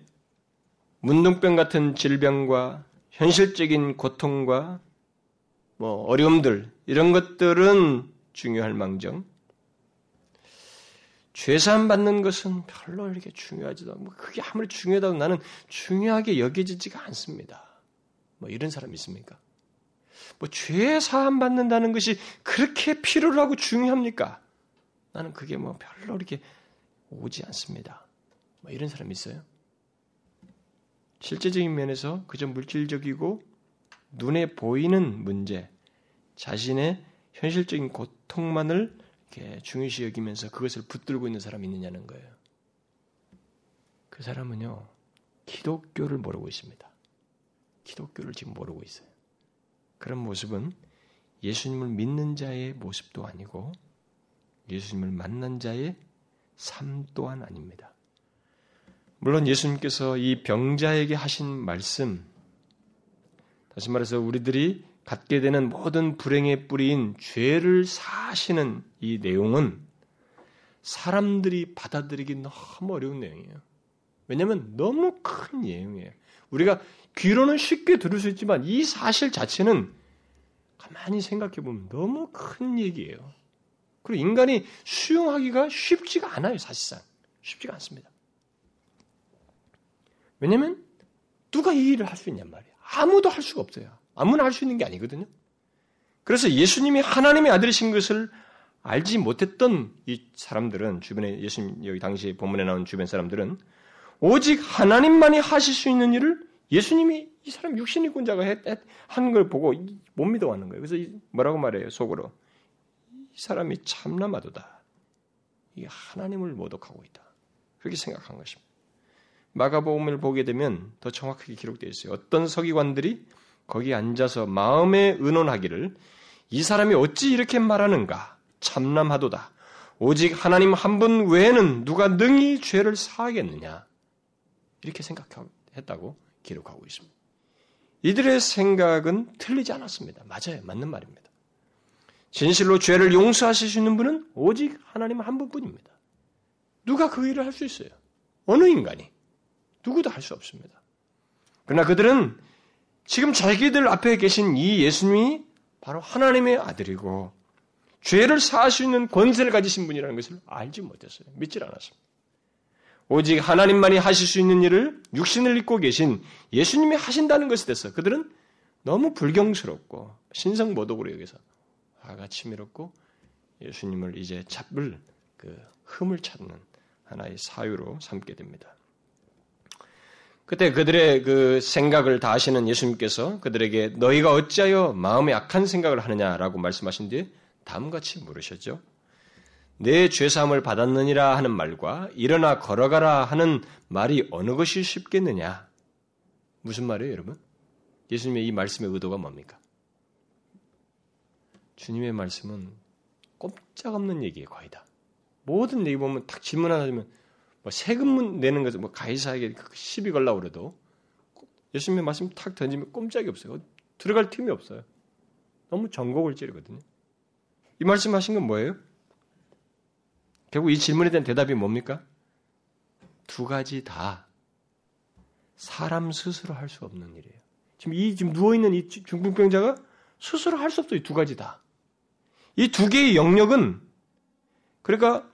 문둥병 같은 질병과 현실적인 고통과 뭐 어려움들 이런 것들은 중요할 망정 죄산 받는 것은 별로 이렇게 중요하지도 않고 뭐 그게 아무리 중요하다고 나는 중요하게 여겨지지가 않습니다. 뭐 이런 사람 있습니까? 뭐 죄 사함 받는다는 것이 그렇게 필요하고 중요합니까? 나는 그게 뭐 별로 이렇게 오지 않습니다. 뭐 이런 사람 있어요? 실제적인 면에서 그저 물질적이고 눈에 보이는 문제, 자신의 현실적인 고통만을 중요시 여기면서 그것을 붙들고 있는 사람이 있느냐는 거예요. 그 사람은요, 기독교를 모르고 있습니다. 기독교를 지금 모르고 있어요. 그런 모습은 예수님을 믿는 자의 모습도 아니고 예수님을 만난 자의 삶 또한 아닙니다. 물론 예수님께서 이 병자에게 하신 말씀, 다시 말해서 우리들이 갖게 되는 모든 불행의 뿌리인 죄를 사시는 이 내용은 사람들이 받아들이기 너무 어려운 내용이에요. 왜냐하면 너무 큰 내용이에요. 우리가 귀로는 쉽게 들을 수 있지만 이 사실 자체는 가만히 생각해 보면 너무 큰 얘기예요. 그리고 인간이 수용하기가 쉽지가 않아요, 사실상. 쉽지가 않습니다. 왜냐하면 누가 이 일을 할 수 있냔 말이에요. 아무도 할 수가 없어요. 아무나 할 수 있는 게 아니거든요. 그래서 예수님이 하나님의 아들이신 것을 알지 못했던 이 사람들은 주변에 예수님 여기 당시 본문에 나온 주변 사람들은 오직 하나님만이 하실 수 있는 일을 예수님이 이 사람 육신이군자가 한 걸 보고 못 믿어왔는 거예요. 그래서 뭐라고 말해요 속으로 이 사람이 참나마도다. 이 하나님을 모독하고 있다. 그렇게 생각한 것입니다. 마가복음을 보게 되면 더 정확하게 기록되어 있어요. 어떤 서기관들이 거기 앉아서 마음에 의논하기를 이 사람이 어찌 이렇게 말하는가 참남하도다. 오직 하나님 한 분 외에는 누가 능히 죄를 사하겠느냐 이렇게 생각했다고 기록하고 있습니다. 이들의 생각은 틀리지 않았습니다. 맞아요. 맞는 말입니다. 진실로 죄를 있는 분은 오직 하나님 한 분뿐입니다. 누가 그 일을 할 수 있어요? 어느 인간이? 누구도 할 수 없습니다. 그러나 그들은 지금 자기들 앞에 계신 이 예수님이 바로 하나님의 아들이고 죄를 사할 수 있는 권세를 가지신 분이라는 것을 알지 못했어요. 믿질 않았습니다. 오직 하나님만이 하실 수 있는 일을 육신을 입고 계신 예수님이 하신다는 것에 대해서 그들은 너무 불경스럽고 신성모독으로 여기서 화가 치밀었고 예수님을 이제 잡을 그 흠을 찾는 하나의 사유로 삼게 됩니다. 그때 그들의 그 생각을 다 아시는 예수님께서 그들에게 너희가 어찌하여 마음에 악한 생각을 하느냐라고 말씀하신 뒤에 다음같이 물으셨죠. 내 죄사함을 받았느니라 하는 말과 일어나 걸어가라 하는 말이 어느 것이 쉽겠느냐? 무슨 말이에요, 여러분? 예수님의 이 말씀의 의도가 뭡니까? 주님의 말씀은 꼼짝없는 얘기예요, 거의 다. 모든 얘기 보면 딱 질문 하나 하면 뭐 세금 내는 것은 뭐 가이사에게 그 시비 걸라고 그래도 예수님의 말씀 탁 던지면 꼼짝이 없어요. 들어갈 틈이 없어요. 너무 전곡을 찌르거든요. 이 말씀하신 건 뭐예요? 결국 이 질문에 대한 대답이 뭡니까? 두 가지 다 사람 스스로 할 수 없는 일이에요. 지금 이 지금 누워 있는 이 중풍병자가 스스로 할 수 없어요. 두 가지 다. 이 두 개의 영역은 그러니까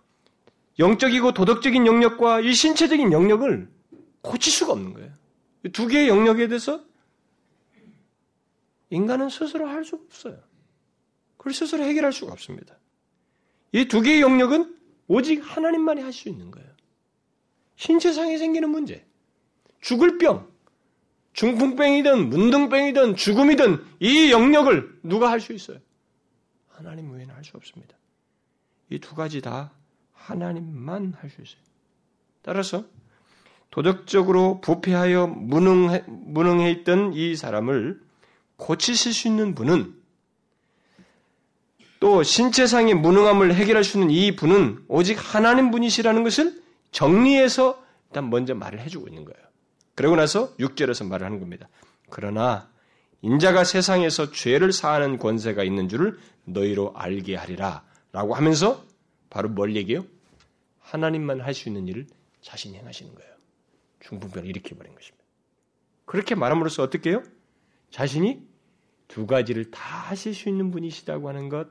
영적이고 도덕적인 영역과 이 신체적인 영역을 고칠 수가 없는 거예요. 두 개의 영역에 대해서 인간은 스스로 할 수가 없어요. 그걸 스스로 해결할 수가 없습니다. 이 두 개의 영역은 오직 하나님만이 할 수 있는 거예요. 신체상에 생기는 문제, 죽을 병, 중풍병이든 문둥병이든 죽음이든 이 영역을 누가 할 수 있어요? 하나님 외에는 할 수 없습니다. 이 두 가지 다 하나님만 할 수 있어요. 따라서 도덕적으로 부패하여 무능해, 무능해 있던 이 사람을 고치실 수 있는 분은 또 신체상의 무능함을 해결할 수 있는 이 분은 오직 하나님 분이시라는 것을 정리해서 일단 먼저 말을 해주고 있는 거예요. 그러고 나서 6절에서 말을 하는 겁니다. 그러나 인자가 세상에서 죄를 사하는 권세가 있는 줄을 너희로 알게 하리라 라고 하면서 바로 뭘 얘기해요? 하나님만 할 수 있는 일을 자신이 행하시는 거예요. 중풍병을 일으켜버린 것입니다. 그렇게 말함으로써 어떻게 해요? 자신이 두 가지를 다 하실 수 있는 분이시다고 하는 것,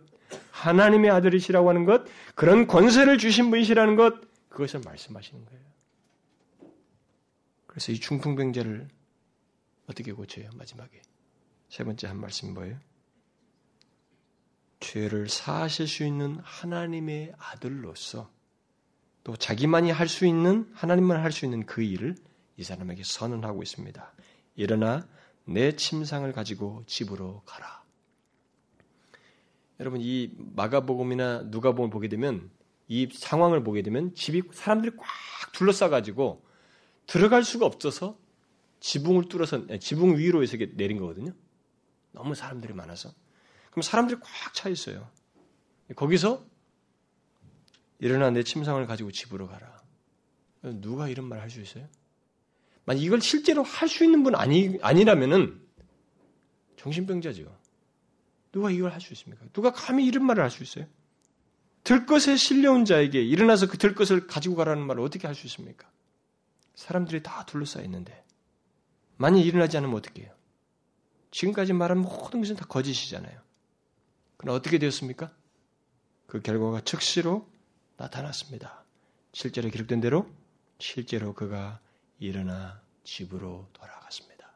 하나님의 아들이시라고 하는 것, 그런 권세를 주신 분이시라는 것, 그것을 말씀하시는 거예요. 그래서 이 중풍병자를 어떻게 고쳐요? 마지막에. 세 번째 한 말씀이 뭐예요? 죄를 사하실 수 있는 하나님의 아들로서 또 자기만이 할 수 있는 하나님만 할 수 있는 그 일을 이 사람에게 선언하고 있습니다. 일어나 내 침상을 가지고 집으로 가라. 여러분 이 마가복음이나 누가복음을 보게 되면 이 상황을 보게 되면 집이 사람들이 꽉 둘러싸 가지고 들어갈 수가 없어서 지붕을 뚫어서 네, 지붕 위로 해서 내린 거거든요. 너무 사람들이 많아서 그럼 사람들이 꽉 차 있어요. 거기서 일어나 내 침상을 가지고 집으로 가라. 누가 이런 말 할 수 있어요? 만약 이걸 실제로 할 수 있는 분 아니, 아니라면은 정신병자죠. 누가 이걸 할 수 있습니까? 누가 감히 이런 말을 할 수 있어요? 들것에 실려온 자에게 일어나서 그 들것을 가지고 가라는 말을 어떻게 할 수 있습니까? 사람들이 다 둘러싸여 있는데 만약 일어나지 않으면 어떻게 해요? 지금까지 말한 모든 것은 다 거짓이잖아요. 그럼 어떻게 되었습니까? 그 결과가 즉시로 나타났습니다. 실제로 기록된 대로 실제로 그가 일어나 집으로 돌아갔습니다.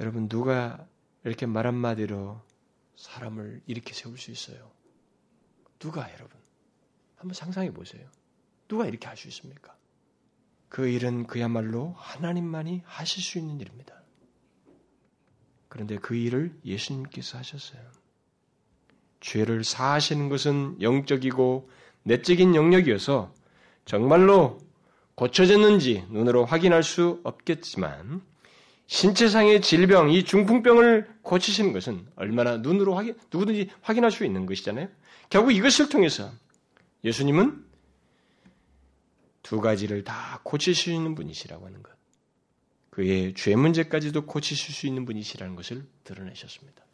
여러분 누가 이렇게 말 한마디로 사람을 이렇게 세울 수 있어요? 누가 여러분? 한번 상상해 보세요. 누가 이렇게 할 수 있습니까? 그 일은 그야말로 하나님만이 하실 수 있는 일입니다. 그런데 그 일을 예수님께서 하셨어요. 죄를 사하시는 것은 영적이고 내적인 영역이어서 정말로 고쳐졌는지 눈으로 확인할 수 없겠지만 신체상의 질병, 이 중풍병을 고치시는 것은 얼마나 눈으로 확인, 누구든지 확인할 수 있는 것이잖아요. 결국 이것을 통해서 예수님은 두 가지를 다 있는 분이시라고 하는 것. 그의 죄 문제까지도 고치실 수 있는 분이시라는 것을 드러내셨습니다.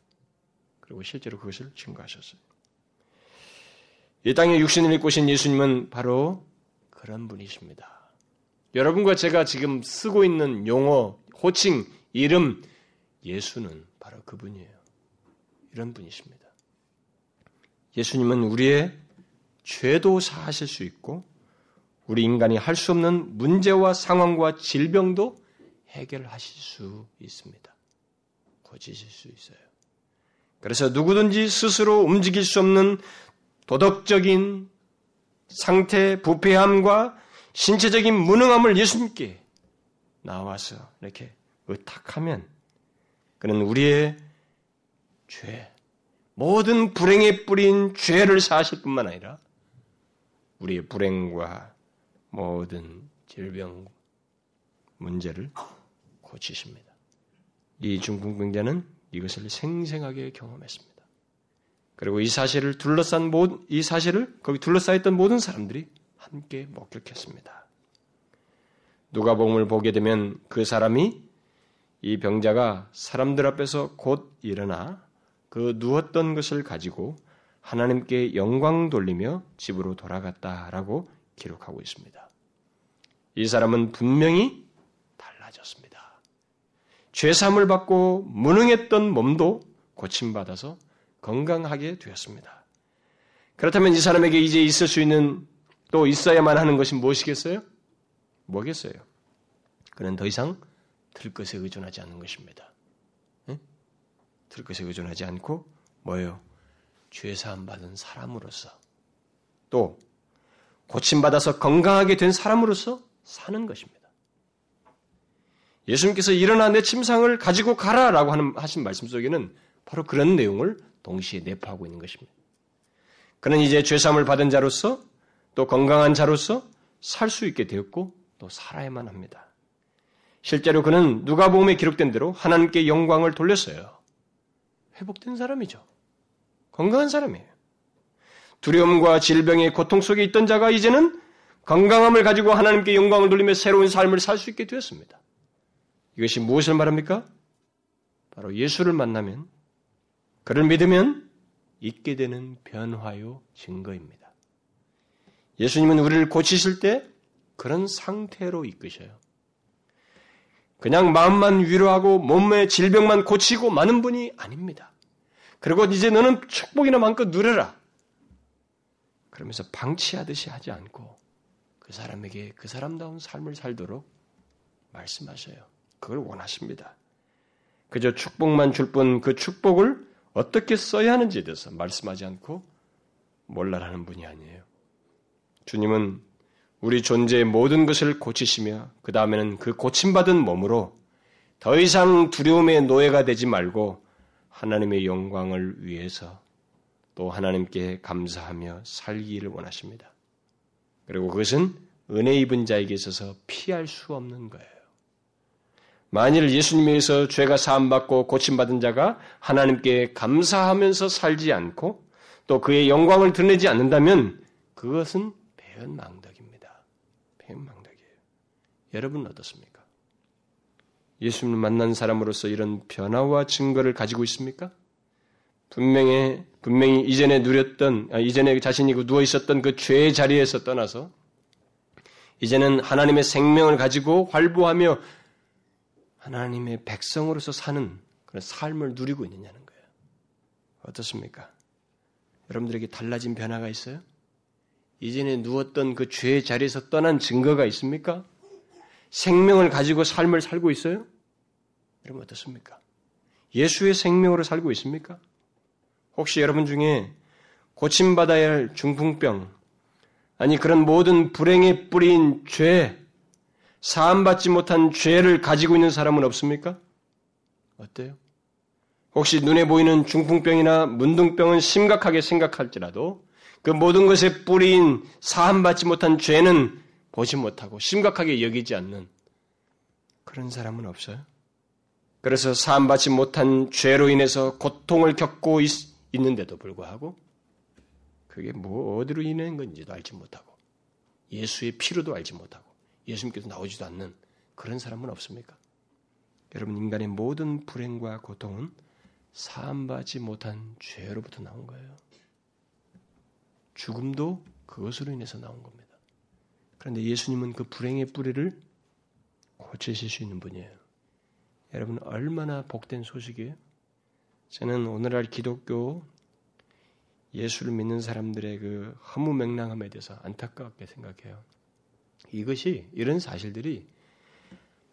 그리고 실제로 그것을 증거하셨어요. 이 땅에 육신을 입고 오신 예수님은 바로 그런 분이십니다. 여러분과 제가 지금 쓰고 있는 용어, 호칭, 이름, 예수는 바로 그분이에요. 이런 분이십니다. 예수님은 우리의 죄도 사하실 수 있고, 우리 인간이 할 수 없는 문제와 상황과 질병도 해결하실 수 있습니다. 고치실 수 있어요. 그래서 누구든지 스스로 움직일 수 없는 도덕적인 상태, 부패함과 신체적인 무능함을 예수님께 나와서 이렇게 의탁하면 그는 우리의 죄, 모든 불행에 뿌린 죄를 사실 뿐만 아니라 우리의 불행과 모든 질병 문제를 고치십니다. 이 중풍병자는 이것을 생생하게 경험했습니다. 그리고 이 사실을 둘러싼 모든 이 사실을 거기 둘러싸였던 모든 사람들이 함께 목격했습니다. 누가복음을 보게 되면 그 사람이 이 병자가 사람들 앞에서 곧 일어나 그 누웠던 것을 가지고 하나님께 영광 돌리며 집으로 돌아갔다라고 기록하고 있습니다. 이 사람은 분명히 달라졌습니다. 죄삼을 받고 무능했던 몸도 고침받아서 건강하게 되었습니다. 그렇다면 이 사람에게 이제 있을 수 있는 또 있어야만 하는 것이 무엇이겠어요? 뭐겠어요? 그는 더 이상 들 것에 의존하지 않는 것입니다. 응? 들 것에 의존하지 않고 뭐예요? 죄사함 받은 사람으로서 또 고침받아서 건강하게 된 사람으로서 사는 것입니다. 예수님께서 일어나 내 침상을 가지고 가라 라고 하는 하신 말씀 속에는 바로 그런 내용을 동시에 내포하고 있는 것입니다. 그는 이제 죄삼을 받은 자로서 또 건강한 자로서 살 수 있게 되었고 또 살아야만 합니다. 실제로 그는 누가복음에 기록된 대로 하나님께 영광을 돌렸어요. 회복된 사람이죠. 건강한 사람이에요. 두려움과 질병의 고통 속에 있던 자가 이제는 건강함을 가지고 하나님께 영광을 돌리며 새로운 삶을 살 수 있게 되었습니다. 이것이 무엇을 말합니까? 바로 예수를 만나면 그를 믿으면 있게 되는 변화요 증거입니다. 예수님은 우리를 고치실 때 그런 상태로 이끄셔요. 그냥 마음만 위로하고 몸의 질병만 고치고 많은 분이 아닙니다. 그리고 이제 너는 축복이나 마음껏 누려라. 그러면서 방치하듯이 하지 않고 그 사람에게 그 사람다운 삶을 살도록 말씀하셔요. 그걸 원하십니다. 그저 축복만 줄 뿐 그 축복을 어떻게 써야 하는지에 대해서 말씀하지 않고 몰라라는 분이 아니에요. 주님은 우리 존재의 모든 것을 고치시며 그 다음에는 그 고침받은 몸으로 더 이상 두려움의 노예가 되지 말고 하나님의 영광을 위해서 또 하나님께 감사하며 살기를 원하십니다. 그리고 그것은 은혜 입은 자에게 있어서 피할 수 없는 거예요. 만일 예수님에 의해서 죄가 사함받고 고침받은 자가 하나님께 감사하면서 살지 않고 또 그의 영광을 드러내지 않는다면 그것은 배은망덕입니다. 배은망덕이에요. 여러분은 어떻습니까? 예수님을 만난 사람으로서 이런 변화와 증거를 가지고 있습니까? 분명히 분명히 이전에 누렸던 아, 이전에 자신이 그 누워 있었던 그 죄의 자리에서 떠나서 이제는 하나님의 생명을 가지고 활보하며 하나님의 백성으로서 사는 그런 삶을 누리고 있느냐는 거예요. 어떻습니까? 여러분들에게 달라진 변화가 있어요? 이전에 누웠던 그 죄의 자리에서 떠난 증거가 있습니까? 생명을 가지고 삶을 살고 있어요? 여러분 어떻습니까? 예수의 생명으로 살고 있습니까? 혹시 여러분 중에 고침받아야 할 중풍병, 아니 그런 모든 불행의 뿌리인 죄, 사함받지 못한 죄를 가지고 있는 사람은 없습니까? 어때요? 혹시 눈에 보이는 중풍병이나 문둥병은 심각하게 생각할지라도 그 모든 것의 뿌리인 사함받지 못한 죄는 보지 못하고 심각하게 여기지 않는 그런 사람은 없어요. 그래서 사함받지 못한 죄로 인해서 고통을 겪고 있, 있는데도 불구하고 그게 뭐 어디로 인한 건지도 알지 못하고 예수의 피로도 알지 못하고 예수님께서 나오지도 않는 그런 사람은 없습니까? 여러분 인간의 모든 불행과 고통은 사함받지 못한 죄로부터 나온 거예요. 죽음도 그것으로 인해서 나온 겁니다. 그런데 예수님은 그 불행의 뿌리를 고치실 수 있는 분이에요. 여러분 얼마나 복된 소식이에요? 저는 오늘날 기독교 예수를 믿는 사람들의 그 허무맹랑함에 대해서 안타깝게 생각해요. 이것이 이런 사실들이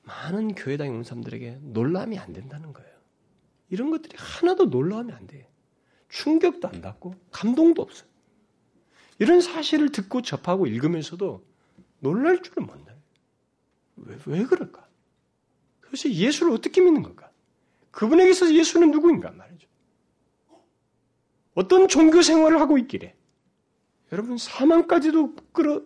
많은 교회당에 온 사람들에게 놀라면 안 된다는 거예요. 이런 것들이 하나도 놀라면 안 돼요. 충격도 안 받고 감동도 없어요. 이런 사실을 듣고 접하고 읽으면서도 놀랄 줄은 몰라요. 왜, 왜 그럴까? 그래서 예수를 어떻게 믿는 걸까? 그분에게 서 예수는 누구인가 말이죠. 어떤 종교 생활을 하고 있기래. 여러분 사망까지도 끌어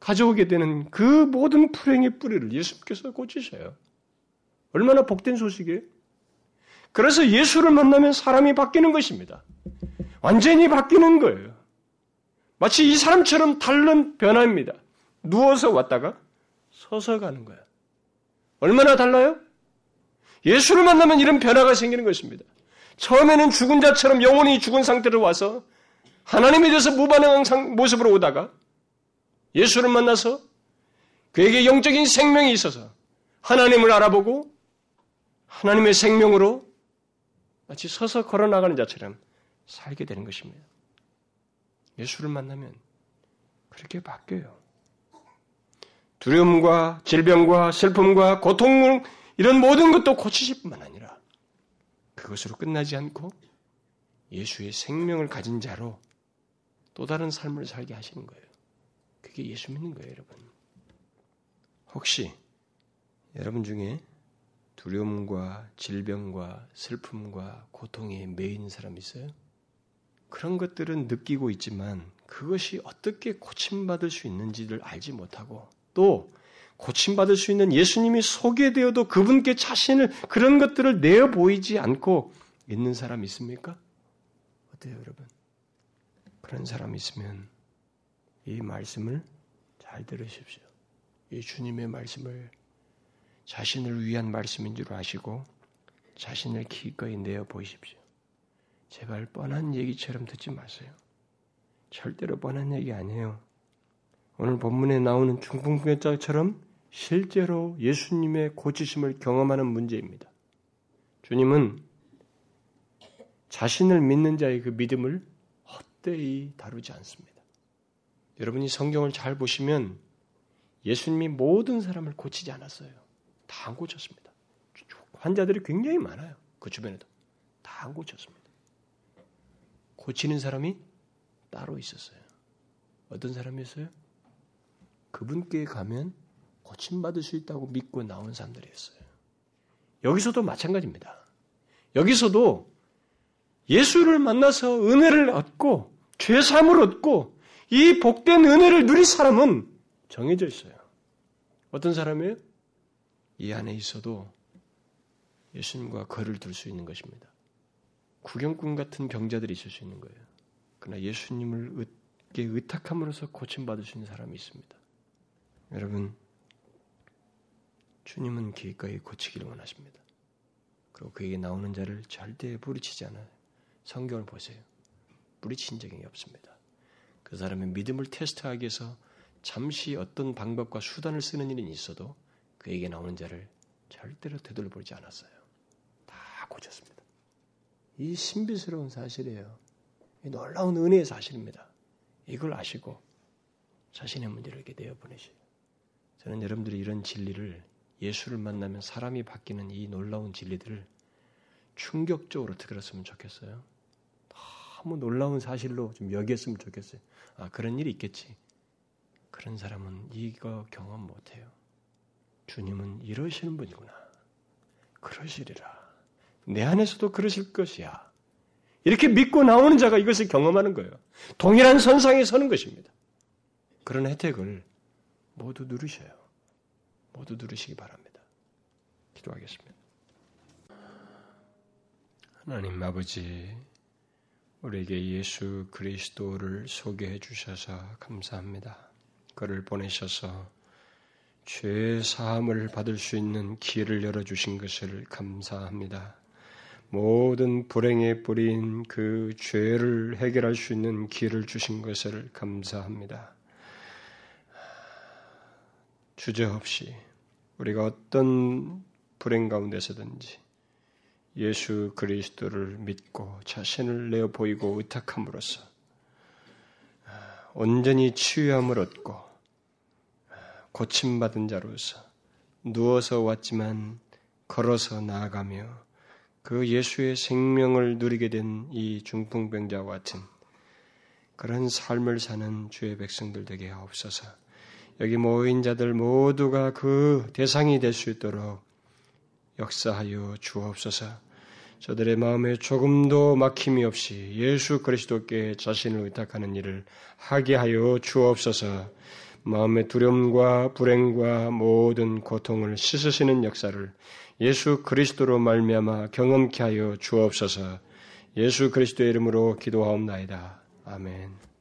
가져오게 되는 그 모든 불행의 뿌리를 예수께서 고치셔요. 얼마나 복된 소식이에요? 그래서 예수를 만나면 사람이 바뀌는 것입니다. 완전히 바뀌는 거예요. 마치 이 사람처럼 다른 변화입니다. 누워서 왔다가 서서 가는 거야. 얼마나 달라요? 예수를 만나면 이런 변화가 생기는 것입니다. 처음에는 죽은 자처럼 영혼이 죽은 상태로 와서 하나님에 대해서 무반응한 모습으로 오다가 예수를 만나서 그에게 영적인 생명이 있어서 하나님을 알아보고 하나님의 생명으로 마치 서서 걸어 나가는 자처럼 살게 되는 것입니다. 예수를 만나면 그렇게 바뀌어요. 두려움과 질병과 슬픔과 고통 이런 모든 것도 고치실 뿐만 아니라 그것으로 끝나지 않고 예수의 생명을 가진 자로 또 다른 삶을 살게 하시는 거예요. 그게 예수 믿는 거예요, 여러분. 혹시 여러분 중에 두려움과 질병과 슬픔과 고통에 매인 사람 있어요? 그런 것들은 느끼고 있지만 그것이 어떻게 고침받을 수 있는지를 알지 못하고 또 고침받을 수 있는 예수님이 소개되어도 그분께 자신을 그런 것들을 내어 보이지 않고 있는 사람 있습니까? 어때요, 여러분? 그런 사람 있으면 이 말씀을 잘 들으십시오. 이 주님의 말씀을 자신을 위한 말씀인 줄 아시고 자신을 기꺼이 내어 보십시오. 제발 뻔한 얘기처럼 듣지 마세요. 절대로 뻔한 얘기 아니에요. 오늘 본문에 나오는 중풍병자처럼 실제로 예수님의 고치심을 경험하는 문제입니다. 주님은 자신을 믿는 자의 그 믿음을 헛되이 다루지 않습니다. 여러분이 성경을 잘 보시면 예수님이 모든 사람을 고치지 않았어요. 다 안 고쳤습니다. 환자들이 굉장히 많아요. 그 주변에도. 다 안 고쳤습니다. 고치는 사람이 따로 있었어요. 어떤 사람이었어요? 그분께 가면 고침받을 수 있다고 믿고 나온 사람들이었어요. 여기서도 마찬가지입니다. 여기서도 예수를 만나서 은혜를 얻고 죄사함을 얻고 이 복된 은혜를 누릴 사람은 정해져 있어요. 어떤 사람이에요? 이 안에 있어도 예수님과 거를 둘 수 있는 것입니다. 구경꾼 같은 병자들이 있을 수 있는 거예요. 그러나 예수님을 의탁함으로써 고침받을 수 있는 사람이 있습니다. 여러분, 주님은 기꺼이 고치기를 원하십니다. 그리고 그에게 나오는 자를 절대 부리치지 않아요. 성경을 보세요. 부리친 적이 없습니다. 그 사람의 믿음을 테스트하기 위해서 잠시 어떤 방법과 수단을 쓰는 일이 있어도 그에게 나오는 자를 절대로 되돌려보지 않았어요. 다 고쳤습니다. 이 신비스러운 사실이에요. 이 놀라운 은혜의 사실입니다. 이걸 아시고 자신의 문제를 이렇게 내어보내셔요. 저는 여러분들이 이런 진리를 예수를 만나면 사람이 바뀌는 이 놀라운 진리들을 충격적으로 들었으면 좋겠어요. 너무 놀라운 사실로 좀 여겼으면 좋겠어요. 아, 그런 일이 있겠지. 그런 사람은 이거 경험 못해요. 주님은 이러시는 분이구나. 그러시리라. 내 안에서도 그러실 것이야. 이렇게 믿고 나오는 자가 이것을 경험하는 거예요. 동일한 선상에 서는 것입니다. 그런 혜택을 모두 누르셔요. 모두 누르시기 바랍니다. 기도하겠습니다. 하나님 아버지, 우리에게 예수 그리스도를 소개해 주셔서 감사합니다. 그를 보내셔서 죄 사함을 받을 수 있는 길을 열어 주신 것을 감사합니다. 모든 불행에 뿌린 그 죄를 해결할 수 있는 길을 주신 것을 감사합니다. 주저없이 우리가 어떤 불행 가운데서든지 예수 그리스도를 믿고 자신을 내어 보이고 의탁함으로써 온전히 치유함을 얻고 고침받은 자로서 누워서 왔지만 걸어서 나아가며 그 예수의 생명을 누리게 된 이 중풍병자와 같은 그런 삶을 사는 주의 백성들 되게 하옵소서. 여기 모인 자들 모두가 그 대상이 될 수 있도록 역사하여 주옵소서. 저들의 마음에 조금도 막힘이 없이 예수 그리스도께 자신을 의탁하는 일을 하게 하여 주옵소서. 마음의 두려움과 불행과 모든 고통을 씻으시는 역사를 예수 그리스도로 말미암아 경험케 하여 주옵소서. 예수 그리스도의 이름으로 기도하옵나이다. 아멘.